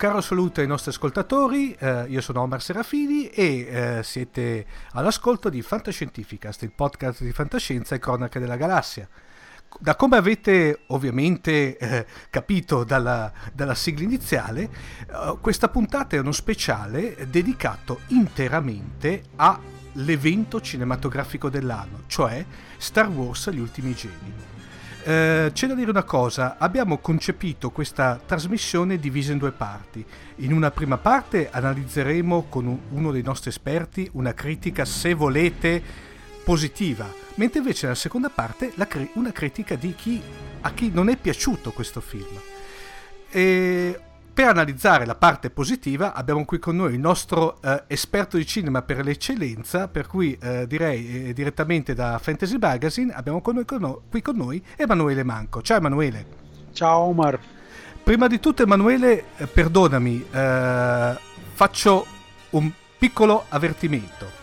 caro saluto ai nostri ascoltatori, eh, io sono Omar Serafini e eh, siete all'ascolto di Fantascientificast, il podcast di fantascienza e cronache della galassia. Da come avete ovviamente eh, capito dalla, dalla, sigla iniziale, eh, questa puntata è uno speciale dedicato interamente all'evento cinematografico dell'anno, cioè Star Wars Gli Ultimi Jedi. Eh, c'è da dire una cosa, abbiamo concepito questa trasmissione divisa in due parti. In una prima parte analizzeremo con uno dei nostri esperti una critica, se volete, positiva, mentre invece nella seconda parte cri- una critica di chi, a chi non è piaciuto questo film. E per analizzare la parte positiva abbiamo qui con noi il nostro eh, esperto di cinema per l'eccellenza, per cui eh, direi eh, direttamente da Fantasy Magazine abbiamo con noi, con noi, qui con noi Emanuele Manco. Ciao Emanuele. Ciao Omar. Prima di tutto Emanuele, eh, perdonami, eh, faccio un piccolo avvertimento.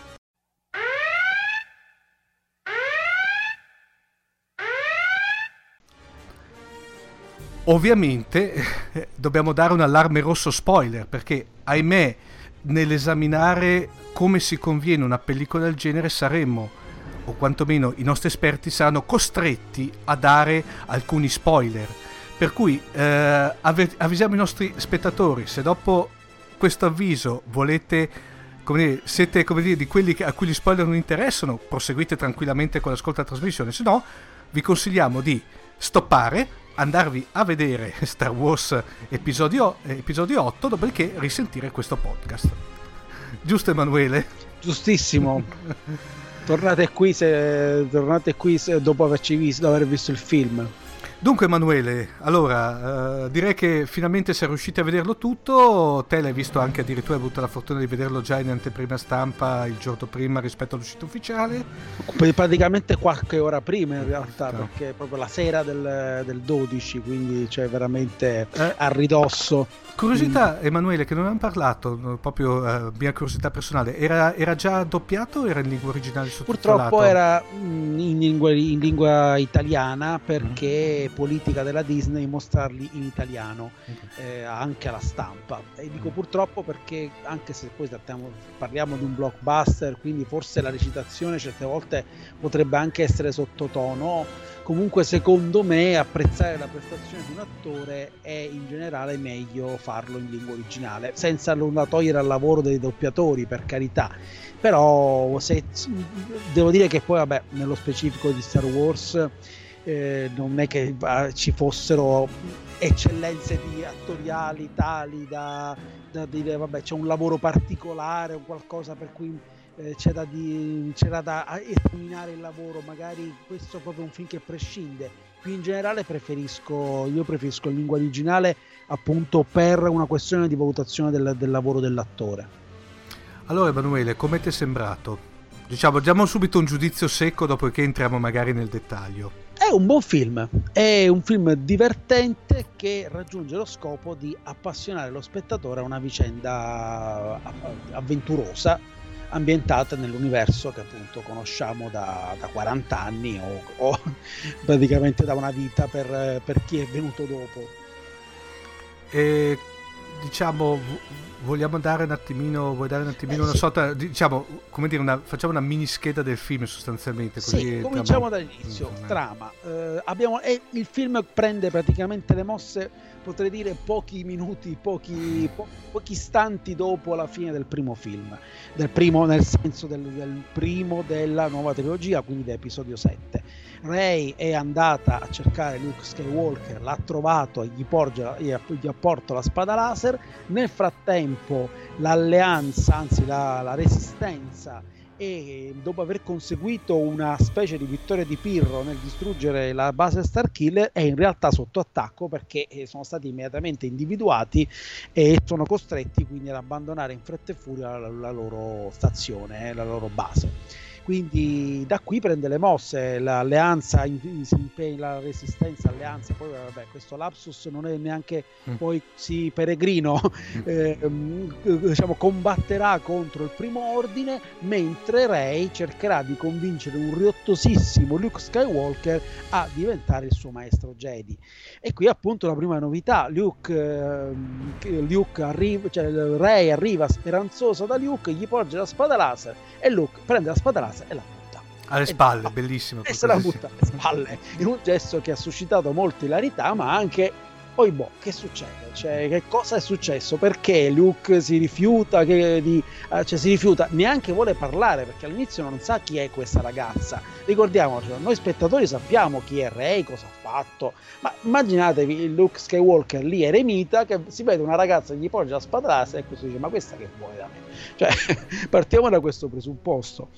Ovviamente eh, dobbiamo dare un allarme rosso spoiler perché ahimè nell'esaminare come si conviene una pellicola del genere saremmo o quantomeno i nostri esperti saranno costretti a dare alcuni spoiler. Per cui eh, avvisiamo i nostri spettatori, se dopo questo avviso volete, come dire, siete come dire, di quelli a cui gli spoiler non interessano, proseguite tranquillamente con l'ascolto della trasmissione, se no vi consigliamo di stoppare, andarvi a vedere Star Wars episodio, episodio 8, dopodiché risentire questo podcast. Giusto Emanuele? Giustissimo. tornate qui, se, tornate qui se, dopo averci visto, aver visto il film. Dunque Emanuele, allora eh, direi che finalmente sei riusciti a vederlo tutto, te l'hai visto anche addirittura, hai avuto la fortuna di vederlo già in anteprima stampa il giorno prima rispetto all'uscita ufficiale. Praticamente qualche ora prima in realtà, no. perché è proprio la sera del, del 12, quindi cioè veramente eh. a ridosso. Curiosità, Emanuele, che non abbiamo parlato, proprio uh, mia curiosità personale, era, era, già doppiato o era in lingua originale Purtroppo era mm, in lingua, in lingua italiana perché mm. Politica della Disney mostrarli in italiano eh, anche alla stampa. E dico purtroppo perché anche se poi trattiamo, parliamo di un blockbuster, quindi forse la recitazione certe volte potrebbe anche essere sottotono. Comunque secondo me apprezzare la prestazione di un attore è in generale meglio farlo in lingua originale senza nulla togliere al lavoro dei doppiatori per carità. Però se, devo dire che poi vabbè nello specifico di Star Wars eh, non è che uh, ci fossero eccellenze attoriali tali da, da dire vabbè c'è un lavoro particolare o qualcosa per cui eh, c'era, di, c'era, da esaminare il lavoro, magari questo è proprio un film che prescinde. Più in generale preferisco, io preferisco in lingua originale appunto per una questione di valutazione del, del lavoro dell'attore. Allora Emanuele, come ti è sembrato? Diciamo, diamo subito un giudizio secco dopo che entriamo magari nel dettaglio. È un buon film, è un film divertente che raggiunge lo scopo di appassionare lo spettatore a una vicenda avventurosa ambientata nell'universo che appunto conosciamo da, da 40 anni o, o, praticamente da una vita per, per chi è venuto dopo. E diciamo vogliamo dare un attimino, vuoi dare un attimino eh, una sì. sorta, diciamo, come dire, una, facciamo una mini scheda del film sostanzialmente. Così sì, cominciamo dall'inizio, mm, trama. Eh, abbiamo, eh, il film prende praticamente le mosse, potrei dire pochi minuti, pochi, po- pochi istanti dopo la fine del primo film, del primo nel senso del, del primo della nuova trilogia, quindi da episodio 7 Rey è andata a cercare Luke Skywalker, l'ha trovato e gli, porge, gli apporta la spada laser. Nel frattempo l'alleanza, anzi la, la resistenza e dopo aver conseguito una specie di vittoria di Pirro nel distruggere la base Starkiller è in realtà sotto attacco perché eh, sono stati immediatamente individuati e sono costretti quindi ad abbandonare in fretta e furia la, la loro stazione, eh, la loro base quindi da qui prende le mosse, l'alleanza, si impegna, la resistenza alleanza, poi vabbè questo lapsus non è neanche mm. poi sì peregrino, mm. eh, diciamo combatterà contro il primo ordine, mentre Rey cercherà di convincere un riottosissimo Luke Skywalker a diventare il suo maestro Jedi. E qui appunto la prima novità, Luke, eh, Luke arriva, cioè Rey arriva speranzoso da Luke, gli porge la spada laser e Luke prende la spada laser e la butta. Alle spalle, bellissimo. E se la butta alle spalle, in un gesto che ha suscitato molta ilarità, ma anche poi boh, che succede? Cioè, che cosa è successo? Perché Luke si rifiuta, che, di, uh, cioè si rifiuta, neanche vuole parlare perché all'inizio non sa chi è questa ragazza. Ricordiamoci, noi spettatori sappiamo chi è Rey, cosa ha fatto, ma immaginatevi Luke Skywalker lì eremita che si vede una ragazza che gli porge la spada laser e questo dice ma questa che vuole da me? Cioè, partiamo da questo presupposto.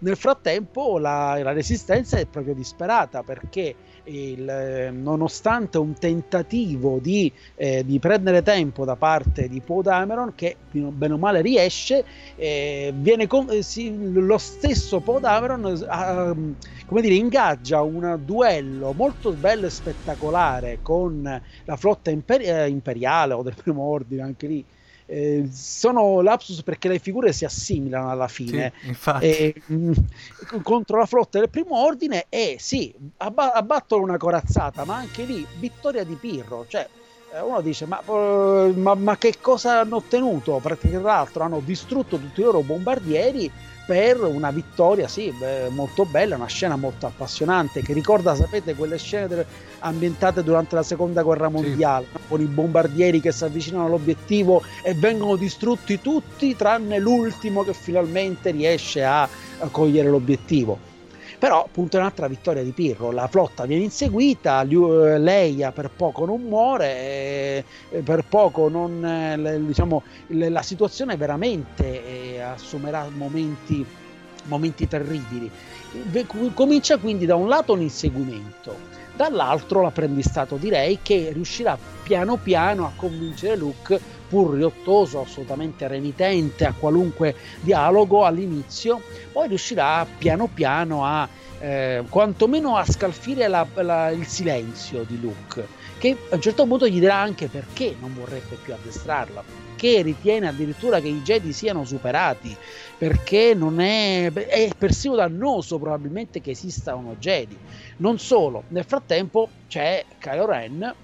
Nel frattempo la, la resistenza è proprio disperata perché il, eh, nonostante un tentativo di, eh, di, prendere tempo da parte di Poe Dameron, che bene o male riesce, eh, con, eh, si, lo stesso Poe Dameron eh, come dire, ingaggia un duello molto bello e spettacolare con la flotta imper- imperiale o del primo ordine, anche lì eh, sono lapsus perché le figure si assimilano alla fine. Sì, eh, contro la flotta del primo ordine e sì, abba- abbattono una corazzata ma anche lì vittoria di Pirro. Cioè eh, uno dice ma, uh, ma, ma, che cosa hanno ottenuto? Perché tra l'altro hanno distrutto tutti i loro bombardieri per una vittoria, sì, beh, molto bella, una scena molto appassionante che ricorda, sapete, quelle scene delle, ambientate durante la seconda guerra mondiale, sì. con i bombardieri che si avvicinano all'obiettivo e vengono distrutti tutti tranne l'ultimo che finalmente riesce a, a cogliere l'obiettivo. Però appunto è un'altra vittoria di Pirro, la flotta viene inseguita, eh, Leia per poco non muore, per poco non, eh, diciamo, la situazione veramente eh, assumerà momenti, momenti terribili. Comincia quindi da un lato un inseguimento, dall'altro l'apprendistato direi che riuscirà piano piano a convincere Luke pur riottoso, assolutamente renitente a qualunque dialogo all'inizio, poi riuscirà piano piano a eh, quantomeno a scalfire la, la, il silenzio di Luke, che a un certo punto gli dirà anche perché non vorrebbe più addestrarla, perché ritiene addirittura che i Jedi siano superati, perché non è, è persino dannoso probabilmente che esista uno Jedi. Non solo, nel frattempo c'è Kylo Ren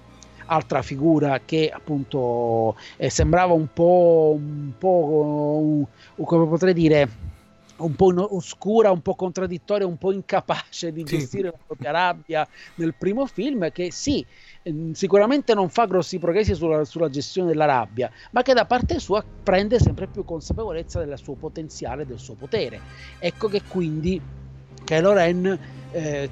altra figura che appunto eh, sembrava un po', un po' come potrei dire un po' oscura, un po' contraddittoria, un po' incapace di sì. gestire la propria rabbia nel primo film, che sì, ehm, sicuramente non fa grossi progressi sulla, sulla, gestione della rabbia, ma che da parte sua prende sempre più consapevolezza del suo potenziale, del suo potere. Ecco che quindi Kylo Ren eh,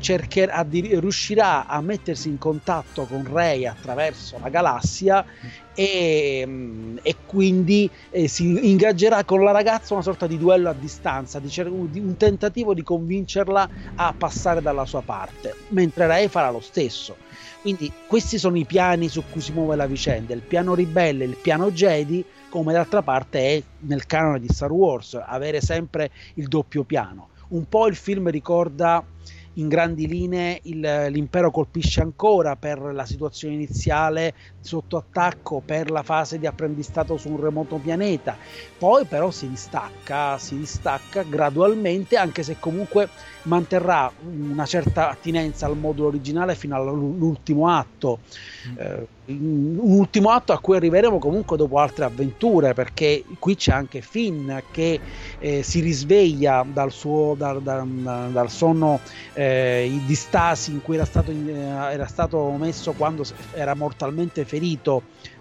di, riuscirà a mettersi in contatto con Rey attraverso la galassia e, mm, e quindi eh, si ingaggerà con la ragazza una sorta di duello a distanza, di, di un tentativo di convincerla a passare dalla sua parte, mentre Rey farà lo stesso. Quindi questi sono i piani su cui si muove la vicenda, il piano ribelle, il piano Jedi, come d'altra parte è nel canone di Star Wars, avere sempre il doppio piano. Un po' il film ricorda in grandi linee il, l'impero colpisce ancora per la situazione iniziale sotto attacco, per la fase di apprendistato su un remoto pianeta. Poi però si distacca, si distacca gradualmente, anche se comunque manterrà una certa attinenza al modulo originale fino all'ultimo atto. Mm. Eh, un ultimo atto a cui arriveremo comunque dopo altre avventure perché qui c'è anche Finn che eh, si risveglia dal suo dal, dal, dal sonno eh, di stasi in cui era stato, eh, era stato messo quando era mortalmente ferito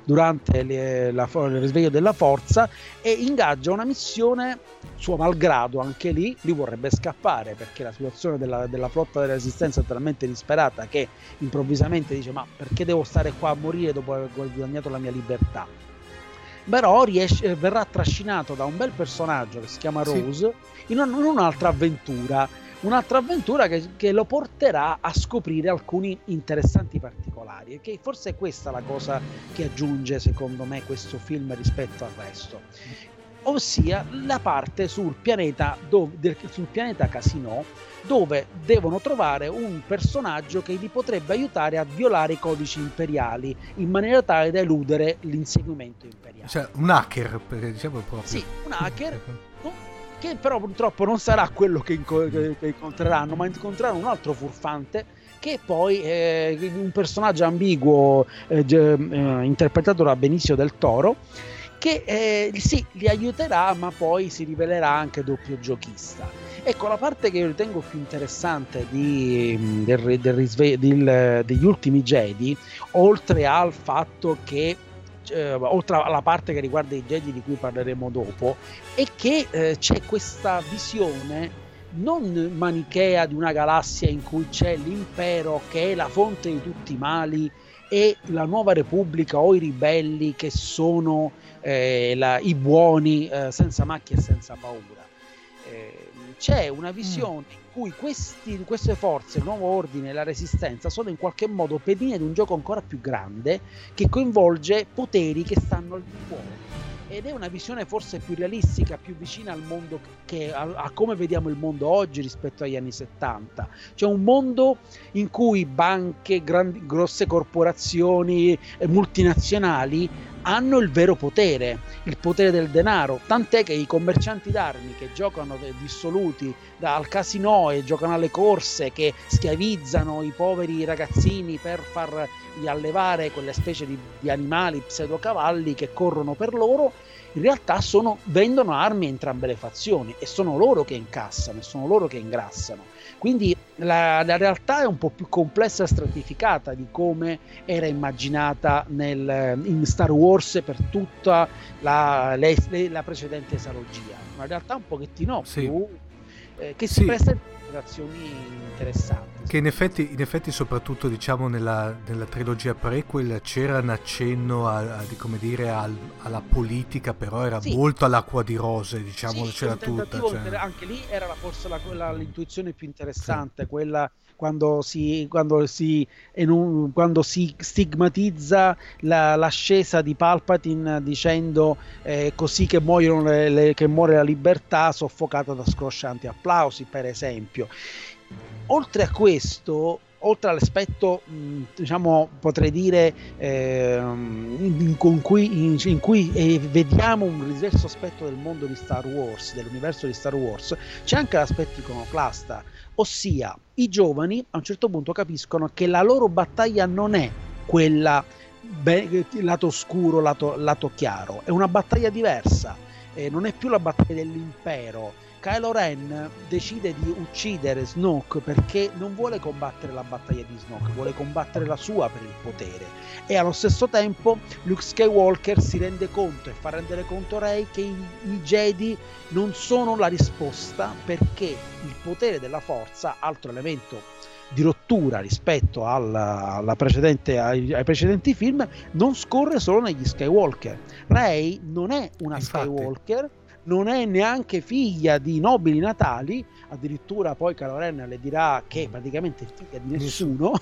durante le, la, il risveglio della forza e ingaggia una missione suo malgrado anche lì lui vorrebbe scappare perché la situazione della, della, flotta della resistenza è talmente disperata che improvvisamente dice ma perché devo stare qua a morire dopo aver guadagnato la mia libertà però riesce, verrà trascinato da un bel personaggio che si chiama Rose sì. in, un, in un'altra avventura un'altra avventura che, che, lo porterà a scoprire alcuni interessanti particolari e che forse è questa la cosa che aggiunge secondo me questo film rispetto al resto ossia la parte sul pianeta, dove, del, sul pianeta Casino dove devono trovare un personaggio che li potrebbe aiutare a violare i codici imperiali in maniera tale da eludere l'inseguimento imperiale. Cioè un hacker, perché diciamo proprio. Sì, un hacker che però purtroppo non sarà quello che, inco- che incontreranno, ma incontreranno un altro furfante che poi è un personaggio ambiguo eh, eh, interpretato da Benicio del Toro che eh, sì, li aiuterà ma poi si rivelerà anche doppio giochista. Ecco, la parte che io ritengo più interessante di, del, del del, degli ultimi Jedi, oltre al fatto che eh, oltre alla parte che riguarda i Jedi di cui parleremo dopo, è che eh, c'è questa visione non manichea di una galassia in cui c'è l'impero che è la fonte di tutti i mali e la nuova repubblica o i ribelli che sono eh, la, i buoni eh, senza macchie e senza paura. Eh, c'è una visione mm. in cui questi, queste forze, il nuovo ordine e la resistenza sono in qualche modo pedine di un gioco ancora più grande che coinvolge poteri che stanno al di fuori ed è una visione forse più realistica, più vicina al mondo che a, a, come vediamo il mondo oggi rispetto agli anni 70. Cioè un mondo in cui banche, grandi, grosse corporazioni eh, multinazionali hanno il vero potere, il potere del denaro, tant'è che i commercianti d'armi che giocano dissoluti al casino e giocano alle corse, che schiavizzano i poveri ragazzini per fargli allevare quelle specie di, di animali pseudocavalli che corrono per loro, in realtà sono, vendono armi a entrambe le fazioni e sono loro che incassano sono loro che ingrassano. Quindi la, la, realtà è un po' più complessa e stratificata di come era immaginata nel, in Star Wars per tutta la, le, la precedente esalogia. Una realtà un pochettino sì. più eh, che si sì. presta a interpretazioni interessanti. Che in effetti, in effetti soprattutto diciamo nella, nella, trilogia prequel c'era un accenno a, a, dire, al, alla politica, però era sì. molto all'acqua di rose, diciamo, sì, c'era tutta. Cioè... Anche lì era forse la, la, l'intuizione più interessante, sì. quella quando si, quando si, un, quando si stigmatizza la, l'ascesa di Palpatine dicendo eh, così che, le, le, che muore la libertà soffocata da scroscianti applausi, per esempio. Oltre a questo, oltre all'aspetto, diciamo, potrei dire, eh, in, cui, in, in cui eh, vediamo un diverso aspetto del mondo di Star Wars, dell'universo di Star Wars, c'è anche l'aspetto iconoclasta Ossia, i giovani a un certo punto capiscono che la loro battaglia non è quella be- lato scuro, lato, lato chiaro, è una battaglia diversa, eh, non è più la battaglia dell'impero, Kylo Ren decide di uccidere Snoke perché non vuole combattere la battaglia di Snoke, vuole combattere la sua per il potere. E allo stesso tempo Luke Skywalker si rende conto e fa rendere conto a Rey che i, i Jedi non sono la risposta perché il potere della forza, altro elemento di rottura rispetto alla, alla precedente, ai, ai, precedenti film, non scorre solo negli Skywalker. Rey non è una Infatti. Skywalker non è neanche figlia di nobili natali, addirittura poi Caro Ren le dirà che praticamente è figlia di nessuno.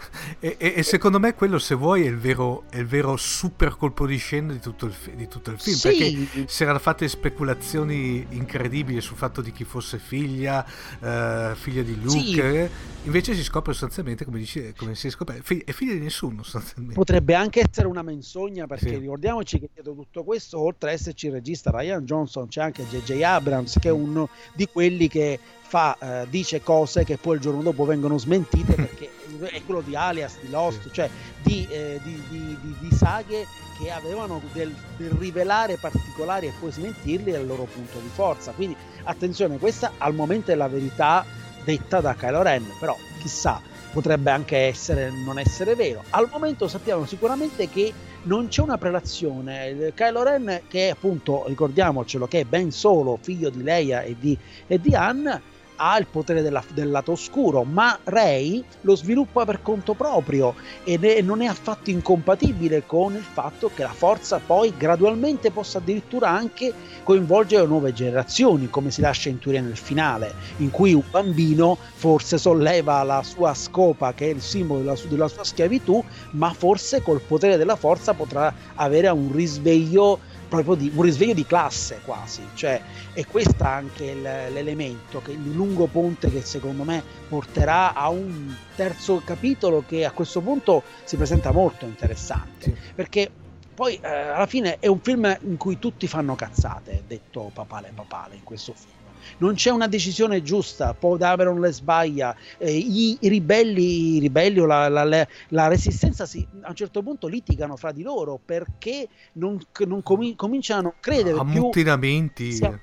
e, e, e, secondo me quello, se vuoi, è il vero, è il vero super colpo di scena di tutto il, di tutto il film, sì. perché si erano fatte speculazioni incredibili sul fatto di chi fosse figlia, uh, figlia di Luke, sì. invece si scopre sostanzialmente, come, dice, come si scopre, è figlia di nessuno sostanzialmente. Potrebbe anche essere una menzogna, perché sì. ricordiamoci che dietro tutto questo, oltre ad esserci il regista Ryan Johnson, c'è anche J.J. Abrams, che è uno di quelli che fa, eh, dice cose che poi il giorno dopo vengono smentite perché è quello di Alias, di Lost, cioè di, eh, di, di, di saghe che avevano del, del, rivelare particolari e poi smentirli al loro punto di forza. Quindi attenzione, questa al momento è la verità detta da Kylo Ren, però chissà, potrebbe anche essere, non essere vero. Al momento sappiamo sicuramente che non c'è una prelazione. Kylo Ren, che appunto, ricordiamocelo, che è ben solo figlio di Leia e di, e di Han, ha il potere della, del lato oscuro, ma Rey lo sviluppa per conto proprio è, non è affatto incompatibile con il fatto che la forza poi gradualmente possa addirittura anche coinvolgere nuove generazioni, come si lascia intuire nel finale, in cui un bambino forse solleva la sua scopa, che è il simbolo della, della sua schiavitù, ma forse col potere della forza potrà avere un risveglio proprio di un risveglio di classe quasi, cioè è questo anche l'elemento, che il lungo ponte che secondo me porterà a un terzo capitolo che a questo punto si presenta molto interessante, sì. perché poi eh, alla fine è un film in cui tutti fanno cazzate, detto papale papale in questo film non c'è una decisione giusta, Paul Dameron le sbaglia, eh, i, i, ribelli, i ribelli o la, la, la, la resistenza si, a un certo punto litigano fra di loro perché non, non comi- cominciano a credere Ammutinamenti. più... Sia,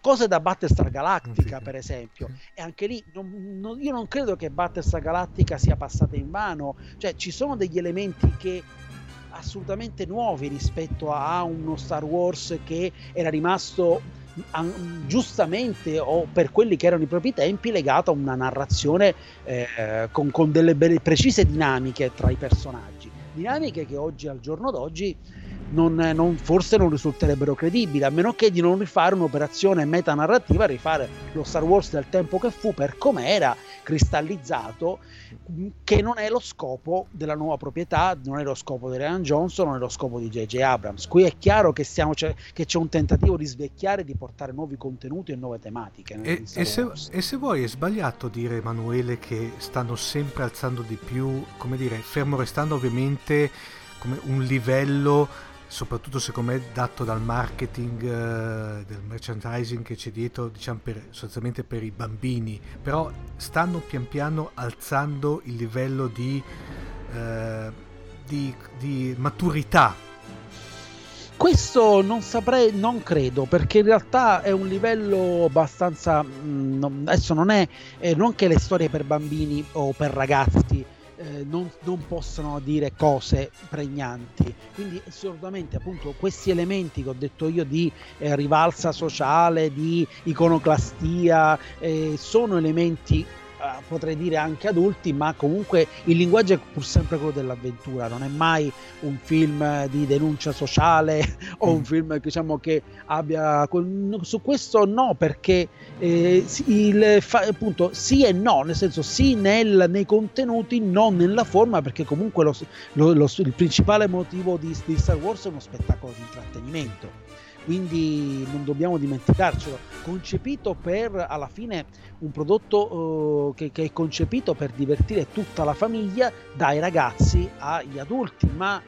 cose da Battlestar Galactica sì. per esempio e anche lì non, non, io non credo che Battlestar Galactica sia passata in vano cioè ci sono degli elementi che assolutamente nuovi rispetto a uno Star Wars che era rimasto giustamente o per quelli che erano i propri tempi legato a una narrazione eh, con, con, delle precise dinamiche tra i personaggi. Dinamiche che oggi al giorno d'oggi non, non, forse non risulterebbero credibili, a meno che di non rifare un'operazione metanarrativa, rifare lo Star Wars del tempo che fu per com'era, cristallizzato, che non è lo scopo della nuova proprietà, non è lo scopo di Ryan Johnson, non è lo scopo di J.J. Abrams. Qui è chiaro che, stiamo, cioè, che c'è un tentativo di svecchiare, di portare nuovi contenuti e nuove tematiche. E, e, se, e se vuoi è sbagliato dire, Emanuele, che stanno sempre alzando di più, come dire, fermo restando ovviamente come un livello soprattutto secondo me dato dal marketing, eh, del merchandising che c'è dietro, diciamo per, sostanzialmente per i bambini, però stanno pian piano alzando il livello di, eh, di, di maturità. Questo non saprei, non credo, perché in realtà è un livello abbastanza. Mh, mm, adesso non è eh, non che le storie per bambini o per ragazzi eh, non, non, possano dire cose pregnanti. Quindi assolutamente appunto questi elementi che ho detto io di eh, rivalsa sociale, di iconoclastia, eh, sono elementi eh, potrei dire anche adulti, ma comunque il linguaggio è pur sempre quello dell'avventura, non è mai un film di denuncia sociale o un mm. film diciamo, che abbia... Su questo no, perché eh, il, fa, appunto sì e no, nel senso sì nel, nei contenuti, non nella forma, perché comunque lo, lo, lo, il principale motivo di, di Star Wars è uno spettacolo di intrattenimento quindi non dobbiamo dimenticarcelo. Concepito per alla fine un prodotto uh, che, che, è concepito per divertire tutta la famiglia, dai ragazzi agli adulti, ma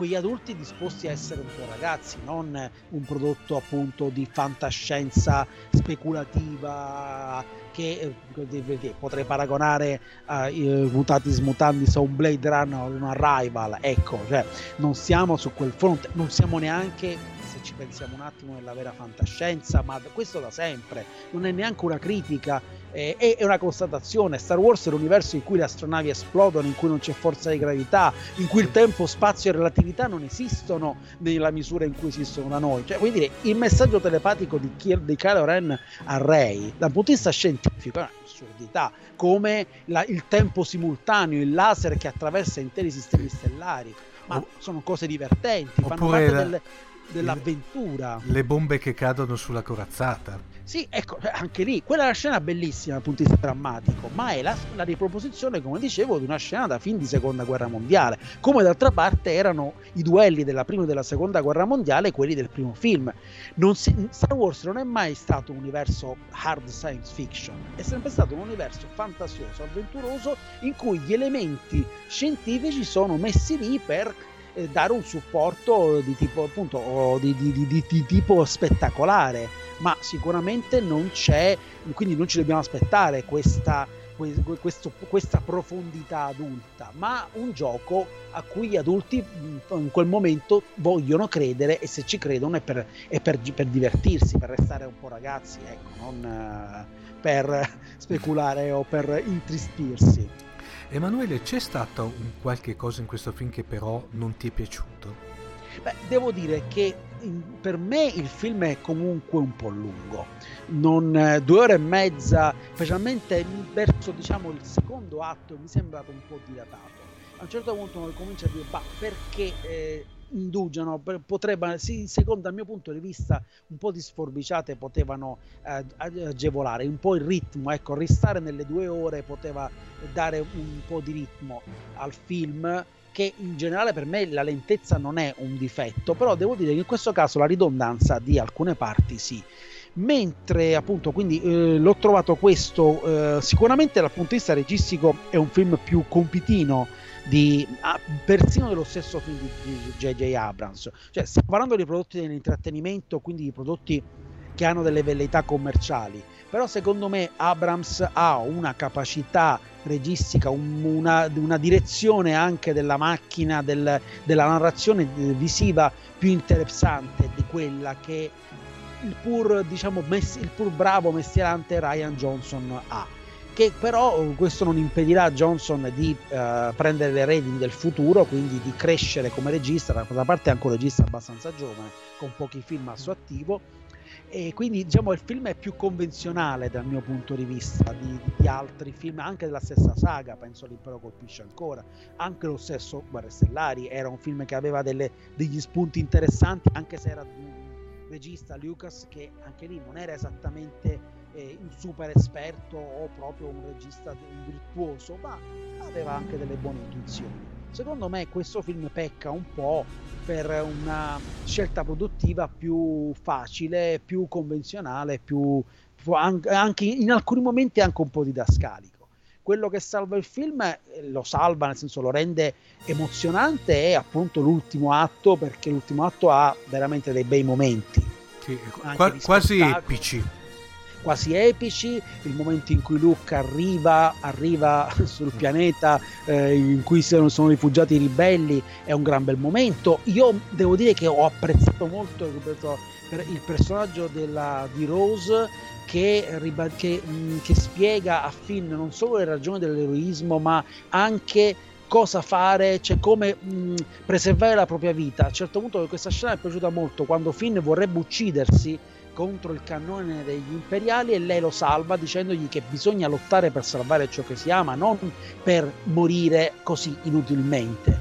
quegli adulti disposti a essere un po' ragazzi, non un prodotto appunto di fantascienza speculativa che eh, potrei paragonare a uh, Mutatis Mutandis a un Blade Runner o un Arrival, ecco, cioè non siamo su quel fronte, non siamo neanche ci pensiamo un attimo nella vera fantascienza, ma questo da sempre, non è neanche una critica, eh, è, una constatazione. Star Wars è l'universo in cui le astronavi esplodono, in cui non c'è forza di gravità, in cui il tempo, spazio e relatività non esistono nella misura in cui esistono da noi. Cioè, vuol dire, il messaggio telepatico di, Kier, di Kylo Ren a Rey, dal punto di vista scientifico, è un'assurdità, come la, il tempo simultaneo, il laser che attraversa interi sistemi stellari ma sono cose divertenti, fanno parte delle, dell'avventura. Le bombe che cadono sulla corazzata. Sì, ecco, anche lì, quella è una scena bellissima dal punto di vista drammatico, ma è la, la, riproposizione, come dicevo, di una scena da fin di seconda guerra mondiale, come d'altra parte erano i duelli della prima e della seconda guerra mondiale quelli del primo film. Si, Star Wars non è mai stato un universo hard science fiction, è sempre stato un universo fantasioso, avventuroso, in cui gli elementi scientifici sono messi lì per eh, dare un supporto di tipo appunto di, di, di, tipo spettacolare ma sicuramente non c'è quindi non ci dobbiamo aspettare questa, questo, questa profondità adulta ma un gioco a cui gli adulti in quel momento vogliono credere e se ci credono è per, è per, per divertirsi per restare un po' ragazzi ecco non uh, per speculare o per intristirsi Emanuele, c'è stato un qualche cosa in questo film che però non ti è piaciuto? Beh, devo dire che per me il film è comunque un po' lungo, non, eh, due ore e mezza, specialmente verso diciamo, il secondo atto mi è sembrato un po' dilatato a un certo punto comincia a dire, ma perché eh, indugiano, potrebbe, sì, secondo il mio punto di vista, un po' di sforbiciate potevano eh, agevolare, un po' il ritmo, ecco, restare nelle due ore poteva dare un po' di ritmo al film che in generale per me la lentezza non è un difetto, però devo dire che in questo caso la ridondanza di alcune parti sì. Mentre appunto quindi eh, l'ho trovato questo eh, sicuramente dal punto di vista registico è un film più compitino di, ah, persino dello stesso film di J.J. Abrams. Cioè, stiamo parlando di prodotti dell'intrattenimento, quindi di prodotti che hanno delle velleità commerciali. Però secondo me Abrams ha una capacità registica, un, una, una, direzione anche della macchina, del, della narrazione visiva più interessante di quella che il pur, diciamo, mess- il pur bravo mestierante Ryan Johnson ha. Che però questo non impedirà a Johnson di uh, prendere le redini del futuro, quindi di crescere come regista, da parte è anche un regista abbastanza giovane, con pochi film al suo attivo. E quindi diciamo il film è più convenzionale dal mio punto di vista di, di altri film anche della stessa saga penso l'impero colpisce ancora. Anche lo stesso Guerre Stellari era un film che aveva delle, degli spunti interessanti anche se era di un regista Lucas che anche lì non era esattamente eh, un super esperto o proprio un regista un virtuoso ma aveva anche delle buone intuizioni secondo me questo film pecca un po' per una scelta produttiva più facile, più convenzionale, più, anche in alcuni momenti anche un po' didascalico. Quello che salva il film, eh, lo salva, nel senso lo rende emozionante, è appunto l'ultimo atto, perché l'ultimo atto ha veramente dei bei momenti. Sì, qua, quasi epici quasi epici, il momento in cui Luke arriva, arriva sul pianeta eh, in cui sono, sono, rifugiati i ribelli, è un gran bel momento. Io devo dire che ho apprezzato molto il personaggio della, di Rose che, che, mm, che spiega a Finn non solo le ragioni dell'eroismo, ma anche cosa fare, cioè come mh, mm, preservare la propria vita. A un certo punto questa scena mi è piaciuta molto quando Finn vorrebbe uccidersi contro il cannone degli imperiali e lei lo salva dicendogli che bisogna lottare per salvare ciò che si ama, non per morire così inutilmente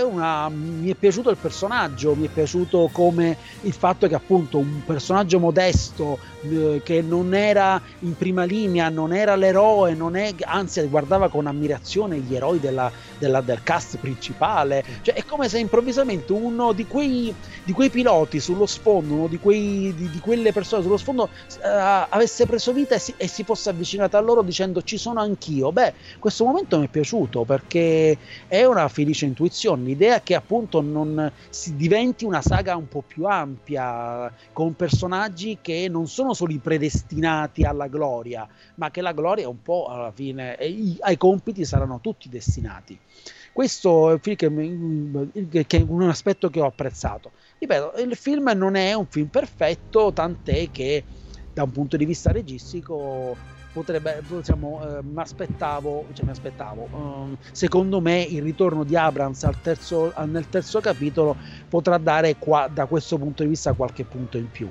una, mi è piaciuto il personaggio, mi è piaciuto come il fatto che appunto un personaggio modesto eh, che non era in prima linea, non era l'eroe, non è, anzi guardava con ammirazione gli eroi della, della, del cast principale, cioè è come se improvvisamente uno di quei, di quei piloti sullo sfondo, uno di, quei, di, di quelle persone sullo sfondo eh, avesse preso vita e si, e si fosse avvicinato a loro dicendo ci sono anch'io. Beh, questo momento mi è piaciuto perché è una felice intuizione Fiction, l'idea che appunto non si diventi una saga un po' più ampia, con personaggi che non sono solo i predestinati alla gloria, ma che la gloria un po' alla fine, ai compiti saranno tutti destinati. Questo è un aspetto che ho apprezzato. Ripeto, il film non è un film perfetto, tant'è che da un punto di vista registico potrebbe, diciamo, eh, mi aspettavo, cioè mi aspettavo, um, secondo me il ritorno di Abrams al terzo, nel terzo capitolo potrà dare qua, da questo punto di vista qualche punto in più.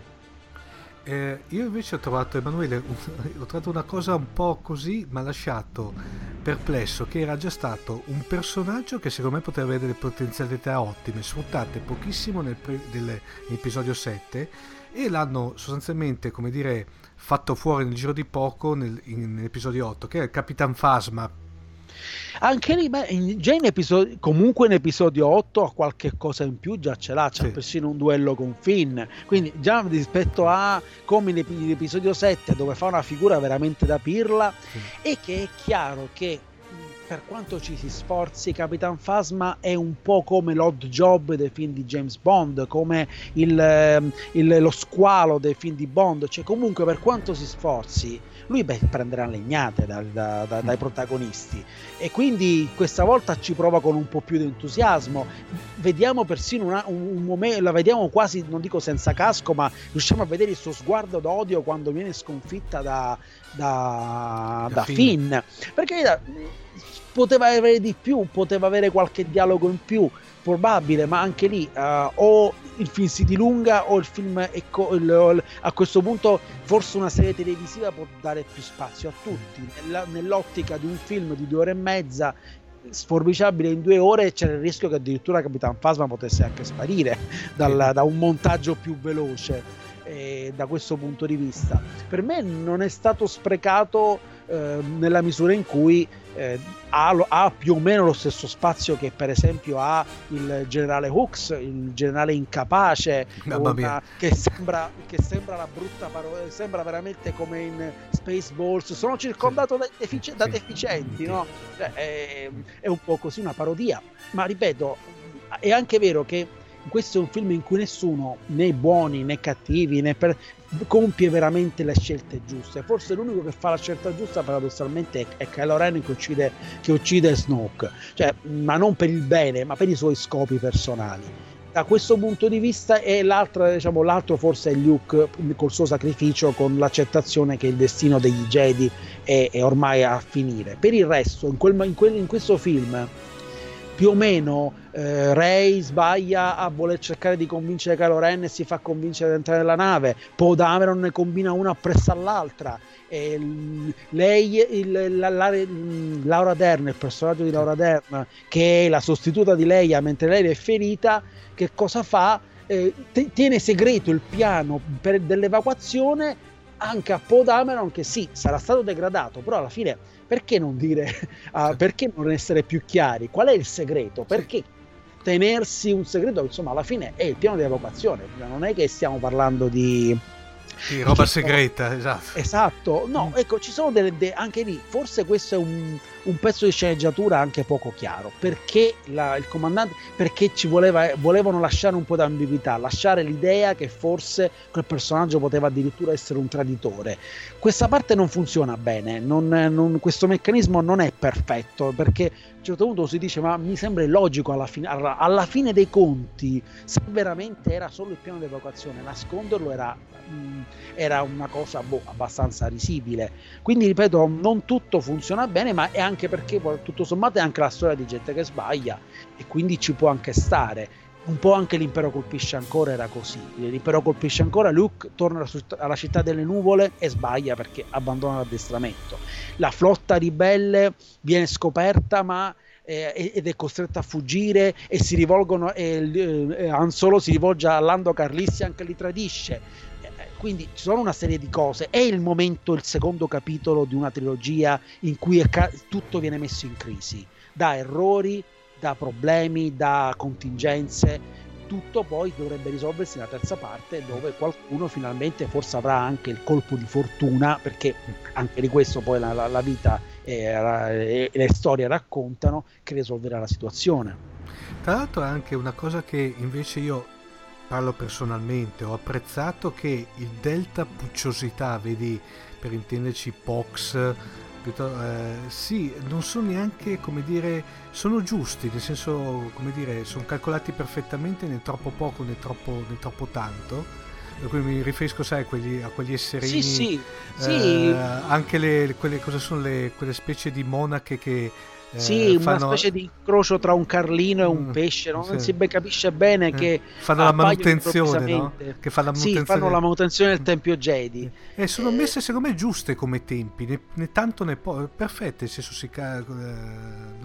Eh, io invece ho trovato Emanuele, ho trovato una cosa un po' così, mi ha lasciato perplesso, che era già stato un personaggio che secondo me poteva avere delle potenzialità ottime, sfruttate pochissimo nel pre- nell'episodio 7 e l'hanno sostanzialmente, come dire, fatto fuori nel giro di poco nel, in, nell'episodio 8, che è il Capitan Phasma. Anche lì, beh, già in episodio, comunque in episodio 8 ha qualche cosa in più, già ce l'ha, c'è sì. persino un duello con Finn. Quindi già rispetto a come in episodio 7 dove fa una figura veramente da pirla sì. e che è chiaro che per quanto ci si sforzi, Capitan Phasma è un po' come l'odd job dei film di James Bond, come il, ehm, il, lo squalo dei film di Bond, cioè comunque per quanto si sforzi, lui beh, prenderà legnate da, da, da, dai protagonisti e quindi questa volta ci prova con un po' più di entusiasmo. Vediamo persino una, un, momento, la vediamo quasi, non dico senza casco, ma riusciamo a vedere il suo sguardo d'odio quando viene sconfitta da, da, da Finn. Finn. Perché poteva avere di più, poteva avere qualche dialogo in più, probabile, ma anche lì uh, o il film si dilunga o il film co- il, a questo punto forse una serie televisiva può dare più spazio a tutti. Nella, nell'ottica di un film di due ore e mezza sforbiciabile in due ore c'era il rischio che addirittura Capitan Phasma potesse anche sparire dal, da un montaggio più veloce eh, da questo punto di vista. Per me non è stato sprecato eh, nella misura in cui eh, ha, ha, più o meno lo stesso spazio che per esempio ha il generale Hooks, il generale incapace, una, che, sembra, che sembra la brutta parola, sembra veramente come in Spaceballs, sono circondato da, defici- da deficienti, no? Cioè, è, è un po' così una parodia, ma ripeto, è anche vero che questo è un film in cui nessuno, né buoni né cattivi, né per, compie veramente le scelte giuste. Forse l'unico che fa la scelta giusta, paradossalmente, è, Kylo Ren che uccide, che uccide Snoke, cioè, ma non per il bene, ma per i suoi scopi personali. Da questo punto di vista e diciamo, l'altro forse è Luke col suo sacrificio con l'accettazione che il destino degli Jedi è, è ormai a finire. Per il resto in, quel, in, quel, in questo film più o meno eh, Ray sbaglia a voler cercare di convincere Kylo Ren e si fa convincere ad entrare nella nave, Poe Dameron ne combina una appresso all'altra. E lei, il, la, la, Laura Dern, il personaggio di Laura Dern, che è la sostituta di Leia mentre lei è ferita, che cosa fa? Eh, t- tiene segreto il piano per, dell'evacuazione anche a Poe Dameron che sì, sarà stato degradato, però alla fine perché non dire, uh, perché non essere più chiari? Qual è il segreto? Perché tenersi un segreto? Insomma, alla fine è il piano di evacuazione, non è che stiamo parlando di sì, roba segreta, esatto. Esatto, no, mm. ecco, ci sono delle, de- anche lì, forse questo è un, un, pezzo di sceneggiatura anche poco chiaro, perché la, il comandante, perché ci voleva, volevano lasciare un po' di ambiguità, lasciare l'idea che forse quel personaggio poteva addirittura essere un traditore. Questa parte non funziona bene, non, non, questo meccanismo non è perfetto, perché a un certo punto si dice ma mi sembra illogico alla fine, alla, alla fine dei conti, se veramente era solo il piano di evacuazione, nasconderlo era mh, era una cosa boh, abbastanza risibile. Quindi ripeto, non tutto funziona bene, ma è perché tutto sommato è anche la storia di gente che sbaglia e quindi ci può anche stare. Un po' anche l'impero colpisce ancora era così. L'impero colpisce ancora, Luke torna alla città delle nuvole e sbaglia perché abbandona l'addestramento. La flotta ribelle viene scoperta, ma eh, ed è costretta a fuggire e si rivolgono e eh, Han Solo si rivolge a Lando Carlissian che li tradisce quindi ci sono una serie di cose. È il momento, il secondo capitolo di una trilogia in cui ca- tutto viene messo in crisi, da errori, da problemi, da contingenze. Tutto poi dovrebbe risolversi nella terza parte dove qualcuno finalmente forse avrà anche il colpo di fortuna perché anche di questo poi la, la, la vita e, e le storie raccontano che risolverà la situazione. Tra l'altro anche una cosa che invece io parlo personalmente, ho apprezzato che il delta pucciosità, vedi per intenderci POX, eh, sì, non sono neanche, come dire, sono giusti, nel senso, come dire, sono calcolati perfettamente né troppo poco né troppo, né troppo tanto. mi riferisco, sai, a quegli, a quegli esserini. Sì, sì, eh, sì. Anche le, quelle, cosa sono le, quelle specie di monache che sì, eh, fanno... una specie di incrocio tra un carlino e un mm, pesce, no? non si capisce bene eh. che fanno la manutenzione, no? che fa la manutenzione. Sì, fanno la manutenzione del Tempio Jedi. E sono messe secondo me giuste come tempi, né, né tanto né po', perfette, senso si, eh,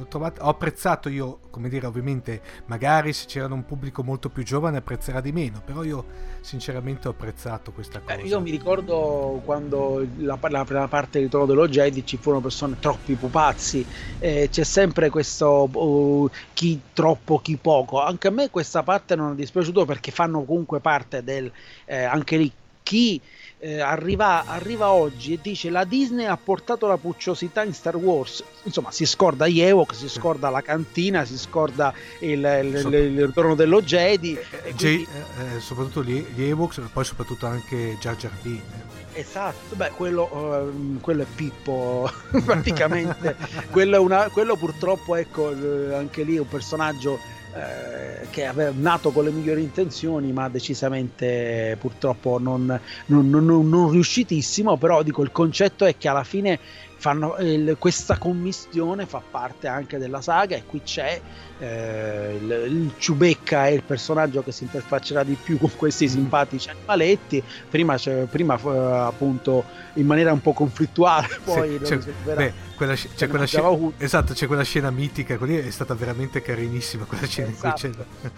trovato, ho apprezzato io, come dire, ovviamente, magari se c'era un pubblico molto più giovane apprezzerà di meno, però io sinceramente ho apprezzato questa cosa. Eh, io mi ricordo quando la, la prima parte di Trono dello Jedi ci furono persone troppi pupazzi, eh, c'è sempre questo uh, chi troppo, chi poco. Anche a me questa parte non è dispiaciuto perché fanno comunque parte del eh, anche lì chi eh, arriva, arriva, oggi e dice la Disney ha portato la pucciosità in Star Wars. Insomma si scorda gli Ewok si scorda la cantina si scorda il, il, il, il ritorno dello Jedi. Eh, quindi... eh, soprattutto gli, gli Ewoks poi soprattutto anche Jar Jar Binks. Esatto, beh, quello, uh, quello è Pippo, praticamente. quello, una, quello, purtroppo, ecco, anche lì un personaggio eh, che è nato con le migliori intenzioni, ma decisamente purtroppo non, non, non, non riuscitissimo. Però dico, il concetto è che alla fine fanno, il, questa commistione fa parte anche della saga e qui c'è eh, il, il Ciubecca è il personaggio che si interfaccerà di più con questi simpatici animaletti. Prima, prima uh, appunto in maniera un po' conflittuale poi sì, cioè, beh, quella, c'è quella scena, esatto, c'è quella scena mitica, quella è stata veramente carinissima quella scena esatto. in cui c'è...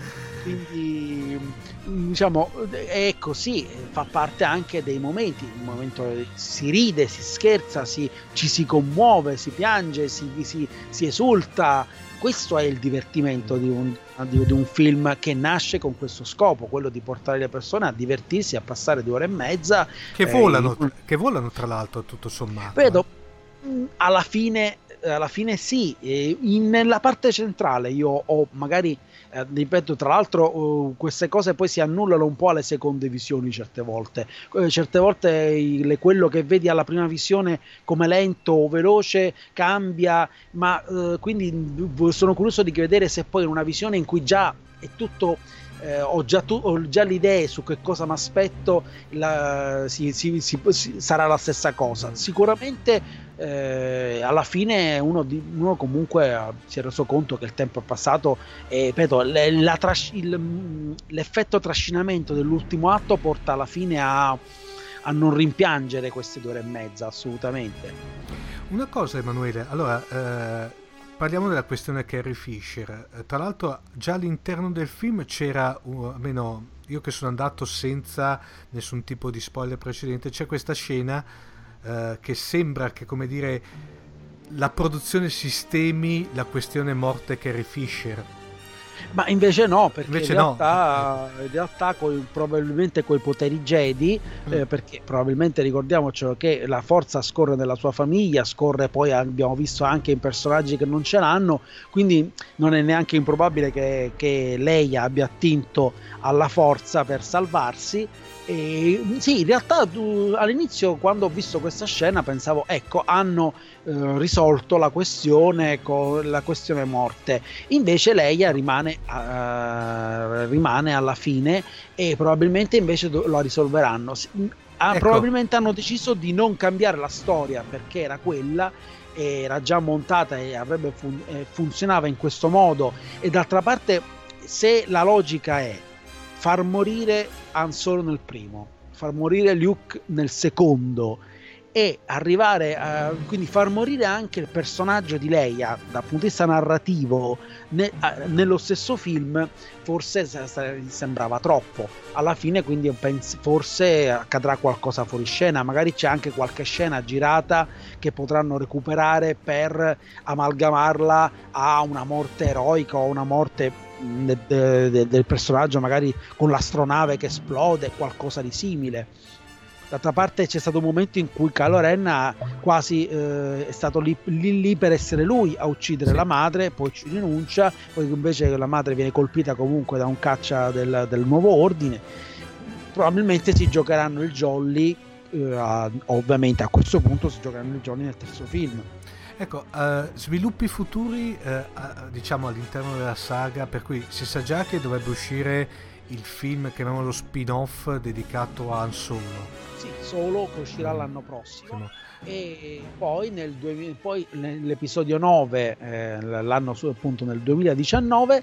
Quindi, diciamo, è così, fa parte anche dei momenti, il momento si ride, si scherza, si, ci si commuove, si piange, si, si, si esulta, questo è il divertimento di un, di, di un, film che nasce con questo scopo, quello di portare le persone a divertirsi, a passare due ore e mezza. Che volano, eh, che volano tra l'altro, tutto sommato. Vedo, eh. alla fine, alla fine sì, in, nella parte centrale io ho magari eh, ripeto, tra l'altro, uh, queste cose poi si annullano un po' alle seconde visioni certe volte. Eh, certe volte il, quello che vedi alla prima visione come lento o veloce cambia, ma uh, quindi sono curioso di vedere se poi in una visione in cui già è tutto eh, ho, già tu, ho, già l'idea su che cosa mi aspetto, si, si, si, sarà la stessa cosa. Sicuramente eh, alla fine uno, di, uno, comunque eh, si è reso conto che il tempo è passato e ripeto, le, tras- il, l'effetto trascinamento dell'ultimo atto porta alla fine a, a non rimpiangere queste due ore e mezza, assolutamente. Una cosa Emanuele, allora... Eh Parliamo della questione Carrie Fisher. Tra l'altro, già all'interno del film c'era, almeno io che sono andato senza nessun tipo di spoiler precedente, c'è questa scena uh, che sembra che, come dire, la produzione sistemi la questione morte Carrie Fisher ma invece no, perché invece in, realtà, no. in realtà coi, probabilmente coi poteri Jedi, mm. eh, perché probabilmente ricordiamoci che la forza scorre nella sua famiglia, scorre poi abbiamo visto anche in personaggi che non ce l'hanno, quindi non è neanche improbabile che, che lei abbia attinto alla forza per salvarsi e, sì, in realtà tu, all'inizio quando ho visto questa scena pensavo, ecco, hanno eh, risolto la questione con la questione morte. Invece Leia rimane, uh, rimane alla fine e probabilmente invece do- la risolveranno. Ah, ecco. Probabilmente hanno deciso di non cambiare la storia perché era quella era già montata e avrebbe fun- eh, funzionava in questo modo e d'altra parte se la logica è far morire Han Solo nel primo, far morire Luke nel secondo e arrivare a quindi far morire anche il personaggio di Leia dal punto di vista narrativo ne, a, nello stesso film forse sembrava troppo. Alla fine quindi penso, forse accadrà qualcosa fuori scena magari c'è anche qualche scena girata che potranno recuperare per amalgamarla a una morte eroica o una morte de, de, del personaggio magari con l'astronave che esplode qualcosa di simile D'altra parte c'è stato un momento in cui Kylo Ren ha quasi eh, è stato lì, lì, lì, per essere lui a uccidere sì. la madre, poi ci rinuncia, poi invece la madre viene colpita comunque da un caccia del, del nuovo ordine. Probabilmente si giocheranno il jolly, eh, a, ovviamente a questo punto si giocheranno il jolly nel terzo film. Ecco, uh, sviluppi futuri uh, diciamo all'interno della saga, per cui si sa già che dovrebbe uscire il film, chiamiamolo spin-off dedicato a Han Solo. Sì, Solo che uscirà mm. l'anno prossimo. E poi, nel 2000, poi nell'episodio 9, eh, l'anno su, appunto nel 2019,